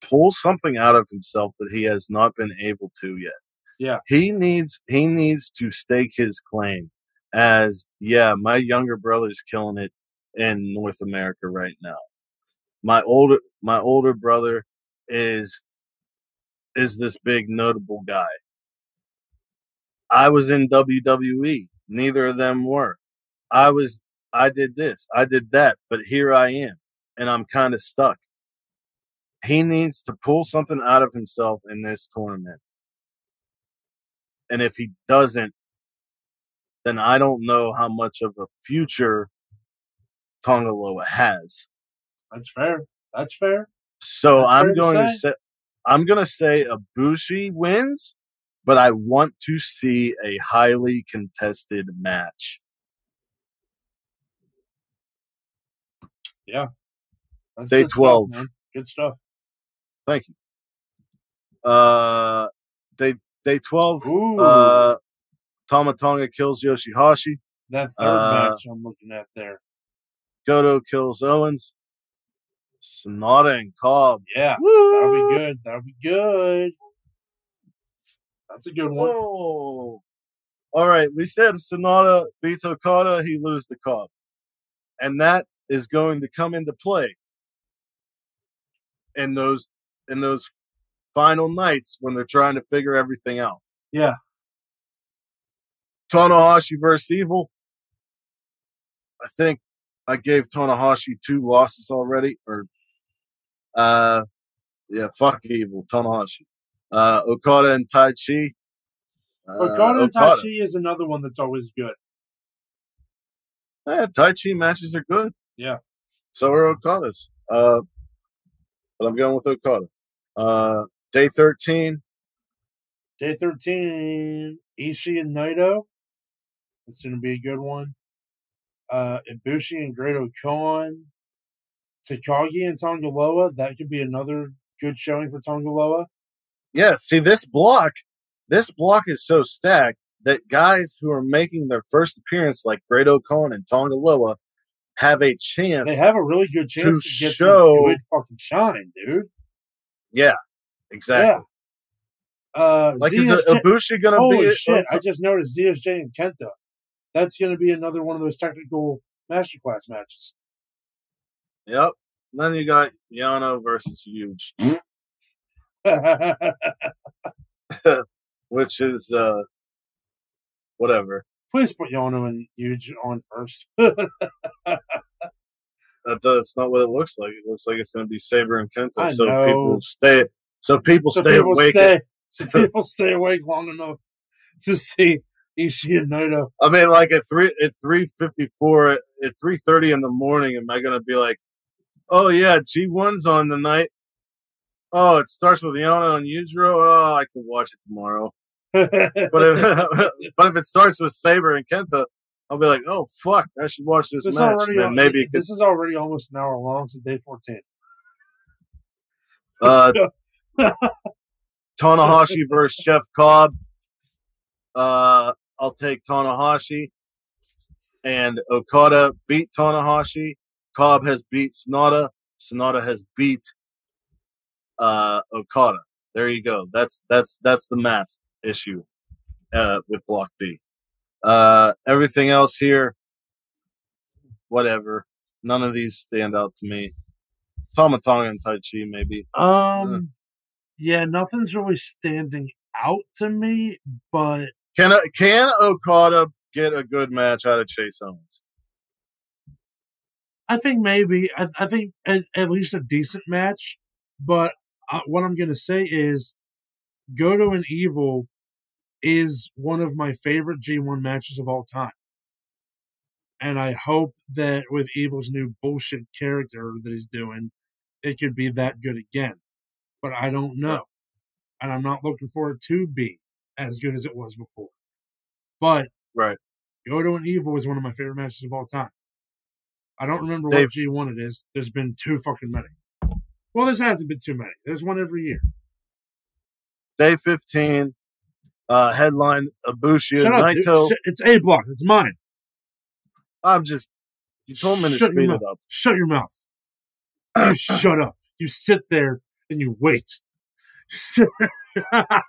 pull something out of himself that he has not been able to yet. Yeah. He needs, he needs to stake his claim as, yeah, my younger brother's killing it in North America right now. My older, my older brother is is this big notable guy. I was in WWE. Neither of them were. I was I did this, I did that, but here I am and I'm kind of stuck. He needs to pull something out of himself in this tournament. And if he doesn't, then I don't know how much of a future Tanga Loa has. That's fair. That's fair. So That's I'm fair going to say. say I'm going to say Ibushi wins, but I want to see a highly contested match. That's Day good stuff, 12. Good stuff. Thank you. Uh, day day twelve. Ooh, Uh, Tama Tonga kills Yoshi-Hashi. that third uh, match I'm looking at there. Goto kills Owens. Sanada and Cobb. Yeah, Woo! that'll be good. That'll be good. That's a good one. Whoa. All right, we said Sanada beats Okada, he loses to Cobb. And that is going to come into play in those in those final nights when they're trying to figure everything out. Yeah. Tanahashi versus Evil. I think I gave Tanahashi two losses already, or uh yeah, fuck Evil, Tanahashi. Uh Okada and Taichi. Uh, Okada and Okada. Taichi is another one that's always good. Yeah, Taichi matches are good. Yeah. So we're Okada's. Uh, but I'm going with Okada. Uh, day 13. Day 13, Ishii and Naito. That's going to be a good one. Uh, Ibushi and Great Khan. Takagi and Tanga Loa. That could be another good showing for Tanga Loa. Yeah, see, this block, this block is so stacked that guys who are making their first appearance, like Great-O-Khan and Tanga Loa, have a chance. They have a really good chance to, To get show- good fucking shine, dude. yeah, exactly. Yeah. Uh, Like, is ZSJ Ibushi going to Holy be? uh, shit! I just noticed ZSJ and Kenta. That's going to be another one of those technical masterclass matches. Yep. Then you got Yano versus Huge, which is uh, whatever. Please put Yano and Huge on first. That that's not what it looks like. It looks like it's going to be Sabre and Kenta. I so know. people stay. So people so stay people awake. stay, so people stay awake long enough to see Ishii and Naito. I mean, like at three at three fifty four at, at three thirty in the morning, am I going to be like, oh yeah, G one's on tonight. Oh, it starts with Yano and Yujiro. Oh, I could watch it tomorrow. But if, but if it starts with Sabre and Kenta, I'll be like, oh fuck, I should watch this This match. already, then maybe it this is already almost an hour long. So day fourteen. uh, Tanahashi versus Jeff Cobb. Uh, I'll take Tanahashi. And Okada beat Tanahashi. Cobb has beat Sanada. Sanada has beat uh, Okada. There you go. That's that's that's the math issue. uh, with Block B. Uh, everything else here, whatever. None of these stand out to me. Tama Tonga and Taichi, maybe. Um, yeah, nothing's really standing out to me, but Can uh, can Okada get a good match out of Chase Owens? I think maybe I, I think at, at least a decent match. But uh, what I'm gonna say is, Goto and Evil is one of my favorite G1 matches of all time. And I hope that with Evil's new bullshit character that he's doing, it could be that good again. But I don't know. And I'm not looking for it to be as good as it was before. But Right. Goto and Evil is one of my favorite matches of all time. I don't remember Dave- what G1 it is. There's been too fucking many. Well, there hasn't been too many. There's one every year. Day 15, uh, headline Ibushi and Shut up. Naito. Shut- It's A block. It's mine. I'm just, you told me to Shut your speed mouth. it up. Shut your mouth. You shut up. You sit there and you wait. You sit there.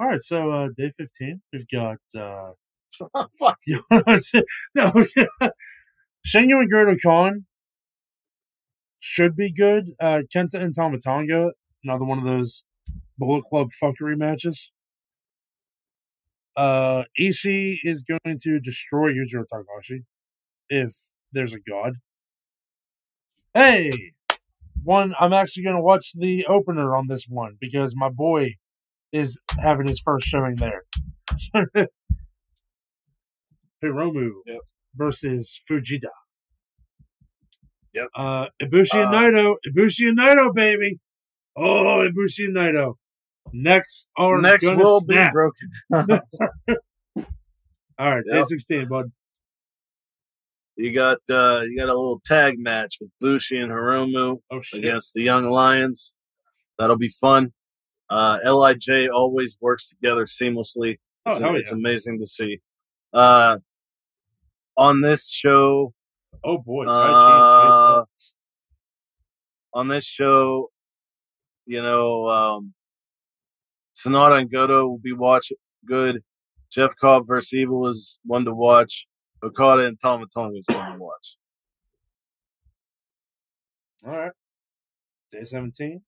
All right, so uh, day 15, we've got uh, Fuck. no, Shingo and Great Khan should be good. Uh, Kenta and Tama Tonga, another one of those Bullet Club fuckery matches. Uh, Ishii is going to destroy Yujiro Takahashi if there's a god. Hey, one. I'm actually going to watch the opener on this one because my boy is having his first showing there. Hiromu Yep. versus Fujita. Yep. Uh, Ibushi and Uh, Naito. Ibushi and Naito, baby. Oh, Ibushi and Naito. Next are Next will snap. be broken. All right, day sixteen, bud. You got uh, you got a little tag match with Bushi and Hiromu Oh, against the Young Lions. That'll be fun. Uh, Lij always works together seamlessly. Oh, It's, it's yeah. amazing to see. Uh, on this show, Oh, boy. Uh, on this show, you know, um, Sanada and Goto will be watch good. Jeff Cobb versus Evil is one to watch. Okada and Tama Tonga is one to watch. All right. Day 17.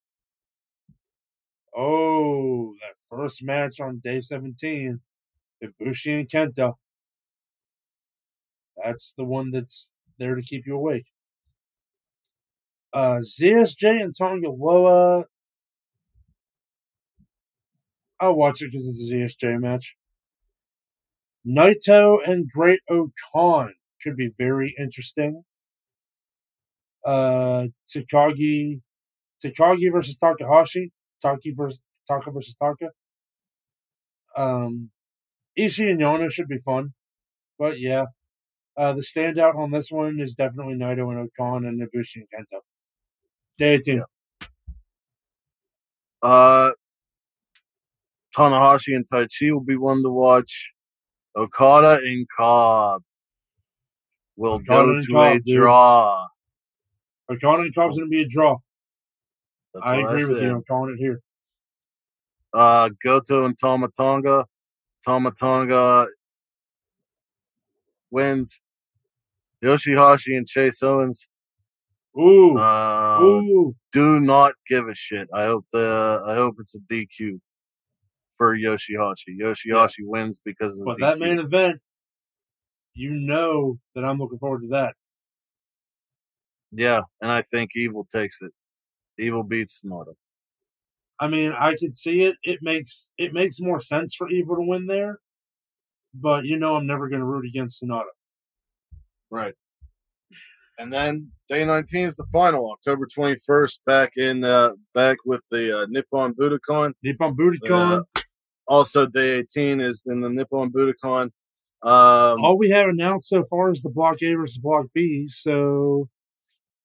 Oh, that first match on day 17. Ibushi and Kenta. That's the one that's there to keep you awake. Uh, ZSJ and Tanga Loa. I'll watch it because it's a ZSJ match. Naito and Great Okan could be very interesting. Uh, Takagi, Takagi versus Takahashi, Taki versus Taka versus Taka. Um, Ishii and Yano should be fun, but yeah, uh, the standout on this one is definitely Naito and O-Khan and Ibushi and Kenta. Day 18. Uh, Tanahashi and Taichi will be one to watch. Okada and Cobb will Okada go to Cobb, a dude. draw. Okan and Cobb's going to be a draw. That's I agree with said. you. I'm calling it here. Uh, Goto and Tama Tonga. Tomatonga wins. Yoshi-Hashi and Chase Owens Ooh. uh, Ooh. do not give a shit. I hope the I hope it's a DQ for Yoshi-Hashi. Yoshi-Hashi wins because of But DQ. that main event, you know that I'm looking forward to that. yeah, and I think Evil takes it. Evil beats Sanada. I mean, I could see it. It makes it makes more sense for Evil to win there, but you know, I'm never going to root against Sanada. Right. And then day 19 is the final, October 21st, back in uh, back with the uh, Nippon Budokan. Nippon Budokan. Also, day 18 is in the Nippon Budokan. Um, All we have announced so far is the Block A versus Block B. So,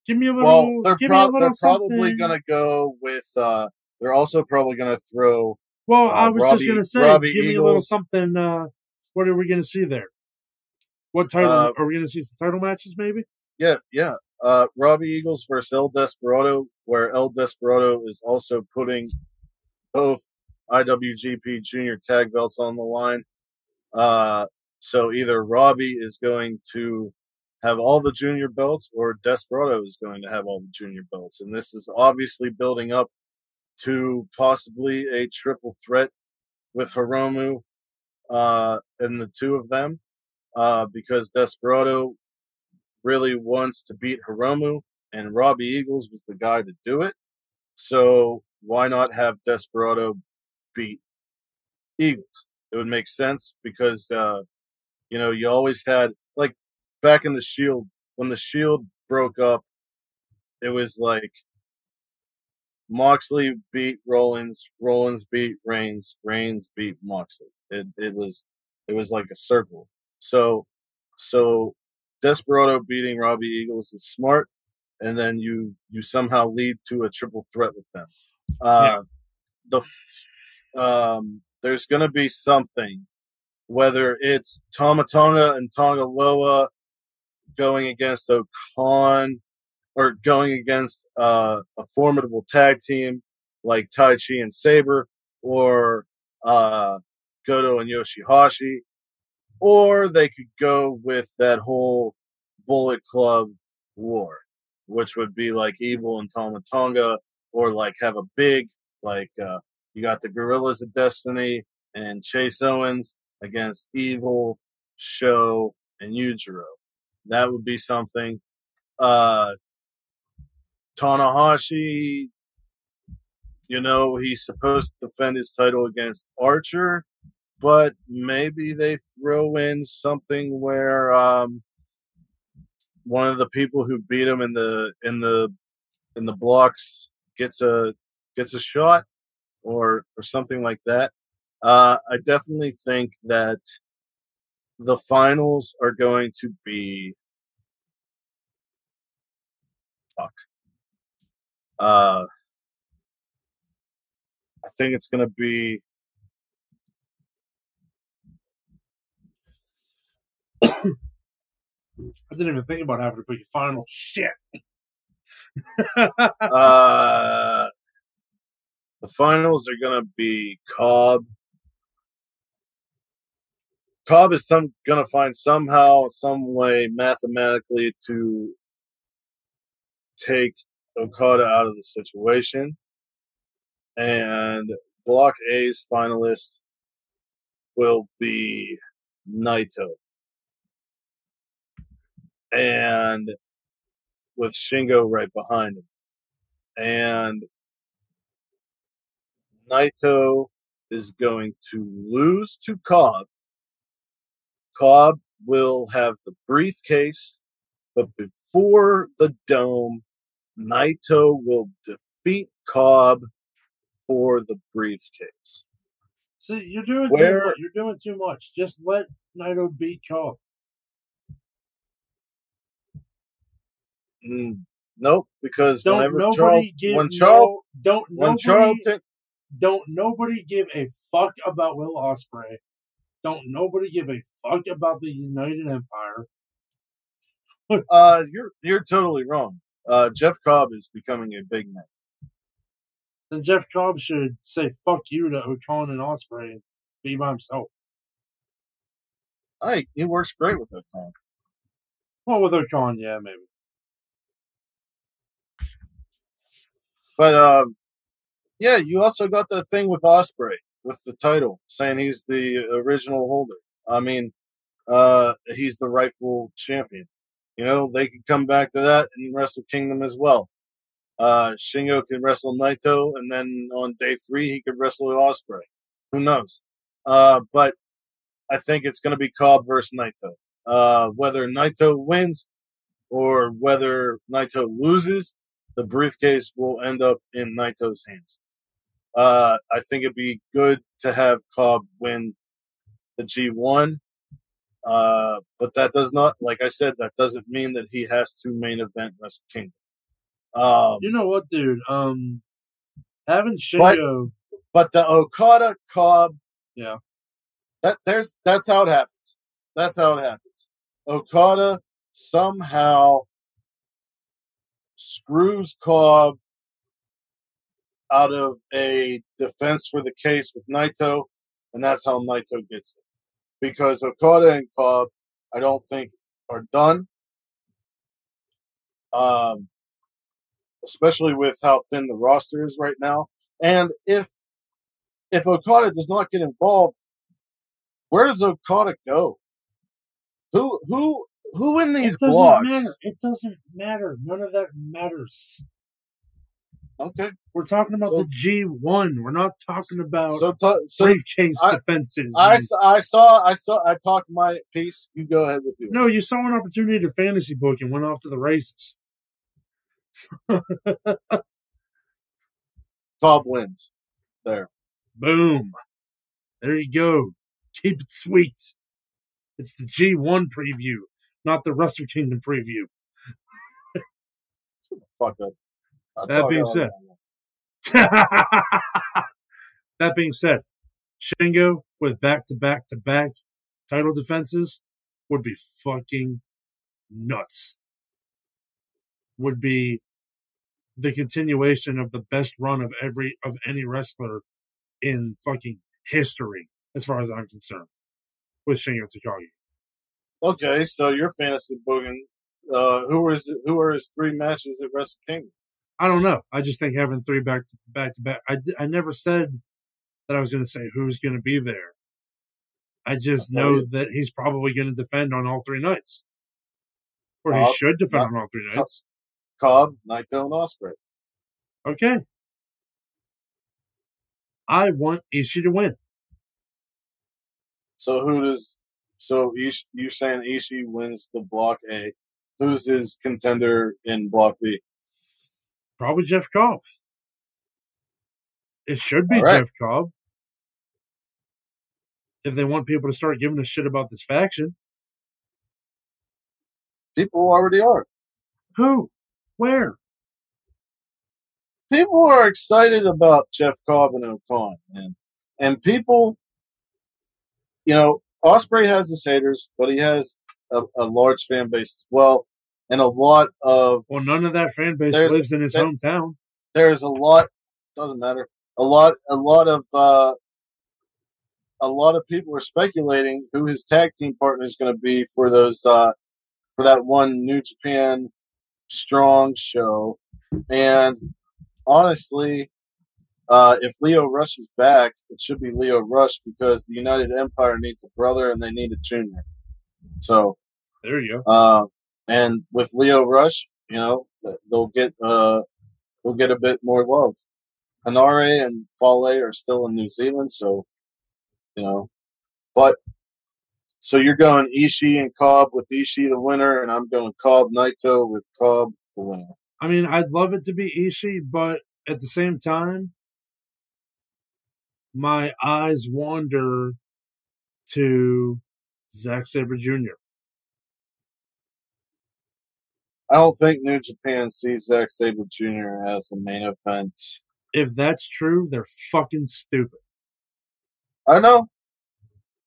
give me a little. well, they're, give me a pro- little they're probably going to go with. Uh, they're also probably going to throw. Well, uh, I was Robbie- just going to say, Robbie give me a little something. Uh, what are we going to see there? What title Uh, are we going to see? Some title matches, maybe. Yeah, yeah. uh, Robbie Eagles versus El Desperado, where El Desperado is also putting both IWGP Junior Tag belts on the line. Uh, so either Robbie is going to have all the junior belts, or Desperado is going to have all the junior belts, and this is obviously building up to possibly a triple threat with Hiromu uh, and the two of them, uh, because Desperado really wants to beat Hiromu, and Robbie Eagles was the guy to do it. So why not have Desperado beat Eagles? It would make sense because uh, you know you always had like back in the Shield when the Shield broke up, it was like Moxley beat Rollins, Rollins beat Reigns, Reigns beat Moxley. It it was it was like a circle. So so Desperado beating Robbie Eagles is smart, and then you you somehow lead to a triple threat with them. Uh, The f- um, there's going to be something, whether it's Tama Tonga and Tanga Loa going against O-Khan or going against uh, a formidable tag team like Taichi and Sabre, or uh, Goto and Yoshi-Hashi, or they could go with that whole Bullet Club war, which would be like Evil and Tama Tonga, or like have a big like uh, you got the Guerrillas of Destiny and Chase Owens against Evil, Sho, and Yujiro. That would be something. Uh, Tanahashi, you know, he's supposed to defend his title against Archer, but maybe they throw in something where um, one of the people who beat him in the in the in the blocks gets a gets a shot or or something like that. Uh, I definitely think that the finals are going to be fuck. Uh, I think it's going to be I didn't even think about having to a final shit. uh, the finals are going to be Cobb. Cobb is some going to find somehow, some way, mathematically to take Okada out of the situation. And Block A's finalist will be Naito. And with Shingo right behind him. And Naito is going to lose to Cobb. Cobb will have the briefcase, but before the dome, Naito will defeat Cobb for the briefcase. See, you're doing too much. You're doing too much. Just let Naito beat Cobb. Mm, nope, because Don't whenever nobody Charles, give when no, Charles, don't when nobody, Charlton, don't nobody give a fuck about Will Ospreay. Don't nobody give a fuck about the United Empire. uh, you're you're totally wrong. Uh, Jeff Cobb is becoming a big name. Then Jeff Cobb should say fuck you to O-Khan and Ospreay and be by himself. I he works great with O-Khan. Well, with O-Khan, yeah, maybe. But um, yeah, you also got the thing with Ospreay with the title, saying he's the original holder. I mean, uh, he's the rightful champion. You know, they could come back to that in Wrestle Kingdom as well. Uh, Shingo can wrestle Naito, and then on day three he could wrestle Ospreay. Who knows? Uh, but I think it's going to be Cobb versus Naito. Uh, whether Naito wins or whether Naito loses, the briefcase will end up in Naito's hands. Uh, I think it'd be good to have Cobb win the G1. Uh, but that does not, like I said, that doesn't mean that he has to main event Wrestle Kingdom. Um, You know what, dude? Um, having Shingo, but the Okada Cobb, Yeah. that there's that's how it happens. That's how it happens. Okada somehow screws Cobb out of a defense for the case with Naito, and that's how Naito gets it. Because Okada and Cobb, I don't think, are done. Um, especially with how thin the roster is right now. And if if Okada does not get involved, where does Okada go? Who who who in these it blocks? matter. It doesn't matter. None of that matters. Okay, We're talking about So- the G one. We're not talking about so t- so briefcase I- defenses. I, s- I saw I saw I talked my piece. You go ahead with you. no, you saw an opportunity to fantasy book and went off to the races. Cobb wins. There. Boom. There you go. Keep it sweet. It's the G1 preview, not the Wrestle Kingdom preview. Fuck. I'll That being said. that being said, Shingo with back to back to back title defenses would be fucking nuts. Would be the continuation of the best run of every of any wrestler in fucking history, as far as I'm concerned, with Shingo Takagi. Okay, so your fantasy booking. Uh, who is who are his three matches at Wrestle Kingdom? I don't know. I just think having three back to back to back. I, I never said that I was going to say who's going to be there. I just I'll know you. that he's probably going to defend on all three nights, or he should defend not- on all three nights. Cobb, Naito, and Ospreay. Okay. I want Ishii to win. So who does? So Ish, you saying Ishii wins the Block A? Who's his contender in Block B? Probably Jeff Cobb. It should be right. Jeff Cobb. If they want people to start giving a shit about this faction, People already are. who, where? People are excited about Jeff Cobb and O-Khan, and and people, you know, Ospreay has his haters, but he has a, a large fan base as well, and a lot of Well, none of that fan base lives in his there- hometown. there's a lot doesn't matter a lot a lot of uh a lot of people are speculating who his tag team partner is going to be for those uh for that one new japan strong show and honestly uh if leo rush is back it should be leo rush because the united empire needs a brother and they need a junior so There you go. uh, and with Leo Rush, you know, they'll get uh, they'll get a bit more love. Henare and Fale are still in New Zealand, so you know, but so you're going Ishii and Cobb with Ishii the winner, and I'm going Cobb Naito with Cobb the winner. I mean, I'd love it to be Ishii, but at the same time, my eyes wander to Zack Sabre Jr. I don't think New Japan sees Zack Sabre Jr. as a main event. If that's true, they're fucking stupid. I know.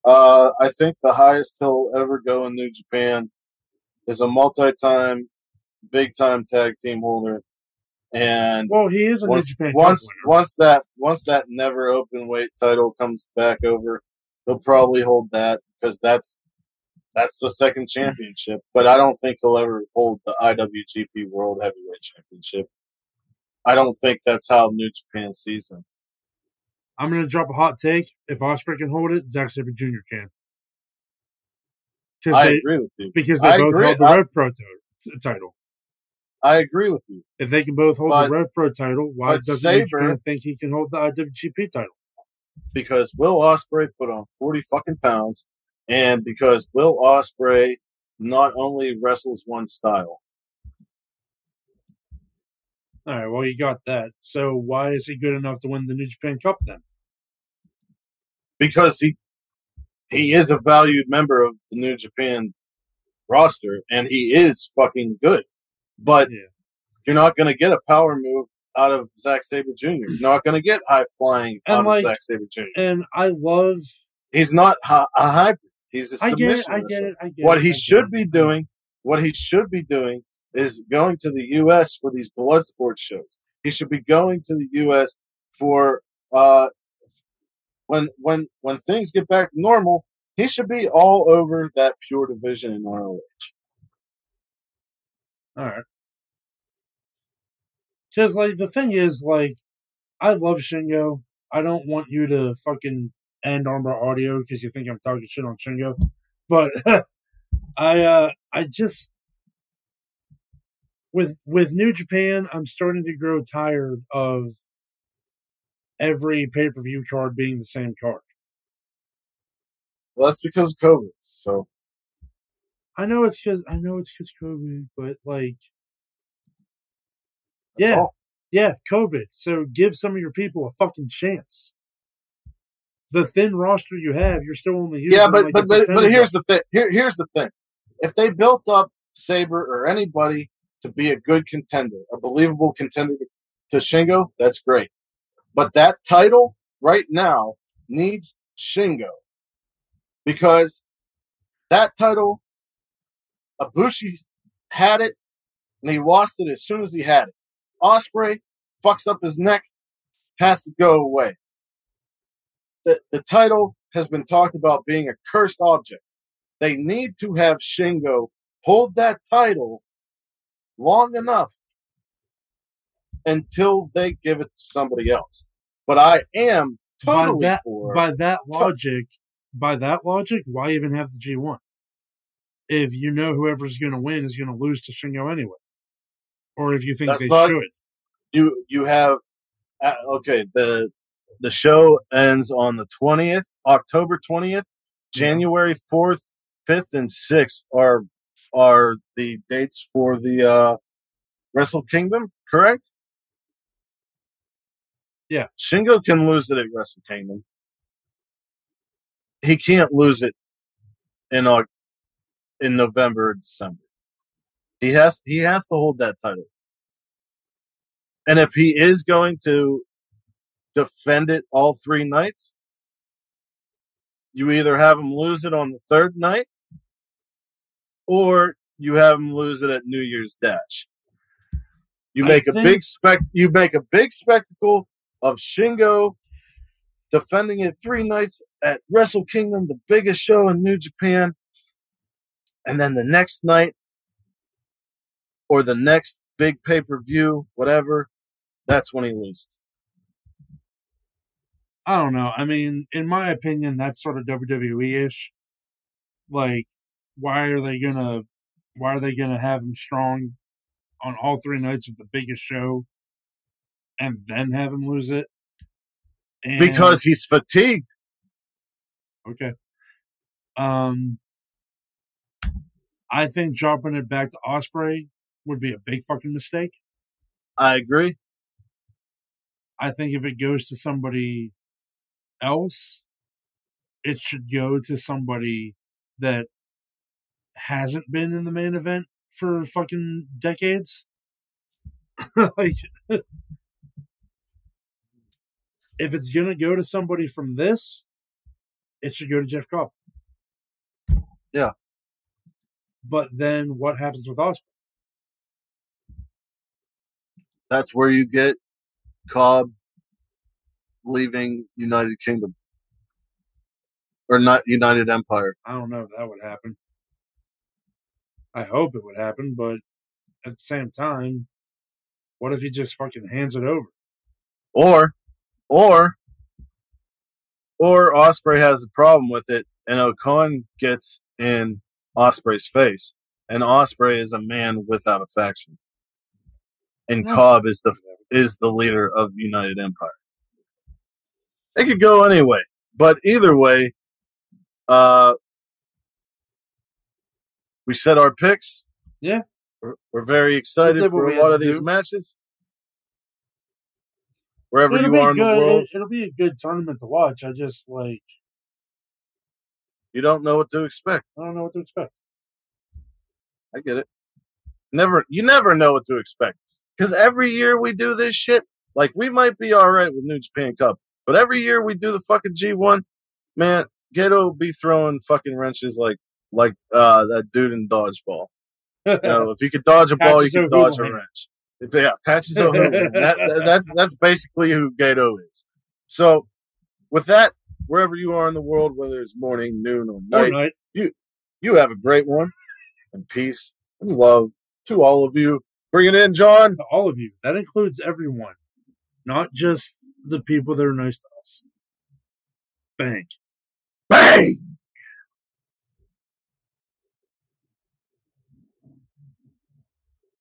Uh, I think the highest he'll ever go in New Japan is a multi-time, big-time tag team holder, and Well, he is a once Japan once, once that once that never open weight title comes back over, he'll probably hold that because that's that's the second championship. But I don't think he'll ever hold the IWGP World Heavyweight Championship. I don't think that's how New Japan sees him. I'm going to drop a hot take. If Ospreay can hold it, Zack Sabre Jr. can. I they, agree with you. because they I both agree. held the I- Rev Pro t- title. I agree with you. If they can both hold But- the Rev Pro title, why doesn't Japan think he can hold the IWGP title? because Will Ospreay put on forty fucking pounds, and because Will Ospreay not only wrestles one style. All right, well, you got that. So why is he good enough to win the New Japan Cup then? because he he is a valued member of the New Japan roster, and he is fucking good. But Yeah. you're not going to get a power move out of Zack Sabre Jr. You're not going to get high flying And out like- of Zack Sabre Jr. And I love. He's not hi- a hybrid. He's a I get it. submission. I get it. I get What he should be doing, what he should be doing, is going to the U.S. for these blood sports shows. He should be going to the U.S. for uh, when when when things get back to normal. He should be all over that pure division in ROH. All right. Because like the thing is, like, I love Shingo. I don't want you to fucking end our audio because you think I'm talking shit on Shingo. But I uh I just with with New Japan, I'm starting to grow tired of every pay per view card being the same card. Well, that's because of COVID. So I know it's because I know it's because COVID, but like, that's yeah, all. yeah, COVID. So give some of your people a fucking chance. The thin roster you have, you're still only using yeah, but like, but but, but here's the thing. Here here's the thing. If they built up Sabre or anybody to be a good contender, a believable contender to Shingo, that's great. But that title right now needs Shingo because that title, Ibushi had it and he lost it as soon as he had it. Ospreay fucks up his neck, has to go away. The the title has been talked about being a cursed object. They need to have Shingo hold that title long enough until they give it to somebody else. But I am totally by that for by that logic, by that logic, why even have the G one? If you know whoever's going to win is going to lose to Shingo anyway, or if you think That's they not- should, you you have uh, okay the the show ends on the 20th october 20th january 4th 5th and 6th are are the dates for the uh wrestle kingdom correct? Yeah. shingo can lose it at wrestle kingdom. He can't lose it in Au- in november or december he has he has to hold that title and if he is going to defend it all three nights, you either have him lose it on the third night or you have him lose it at New Year's Dash. You I make a think- big spec you make a big spectacle of Shingo defending it three nights at Wrestle Kingdom, the biggest show in New Japan. And then the next night or the next big pay per view, whatever, that's when he loses. I don't know. I mean, in my opinion, that's sort of WWE ish. Like, why are they gonna? Why are they gonna have him strong on all three nights of the biggest show, and then have him lose it? And- Because he's fatigued. Okay. Um, I think dropping it back to Ospreay would be a big fucking mistake. I agree. I think if it goes to somebody else, it should go to somebody that hasn't been in the main event for fucking decades. like, if it's gonna go to somebody from this, it should go to Jeff Cobb. Yeah. But then what happens with Ospreay? That's where you get Cobb leaving United Kingdom. Or not United Empire. I don't know if that would happen. I hope it would happen, but at the same time, what if he just fucking hands it over? Or or or Ospreay has a problem with it and O-Khan gets in Ospreay's face. And Ospreay is a man without a faction. And. Cobb is the is the leader of United Empire. It could go anyway, but either way, uh, we set our picks. Yeah. we're, we're very excited for a lot of these do. matches. Wherever It'll you are in good. the world, It, it'll be a good tournament to watch. I just like you don't know what to expect. I don't know what to expect. I get it. Never, you never know what to expect because every year we do this shit. Like we might be all right with New Japan Cup, but every year we do the fucking G one, man. Gedo be throwing fucking wrenches like like uh that dude in dodgeball, You know, if you could dodge a ball, you can dodge a wrench. If, yeah, Patches that, that- that's that's basically who Gedo is. So, with that, wherever you are in the world, whether it's morning, noon, or All night, right. you have a great one, and peace and love to all of you. Bring it in, John. To all of you. That includes everyone, not just the people that are nice to us. Bang. Bang.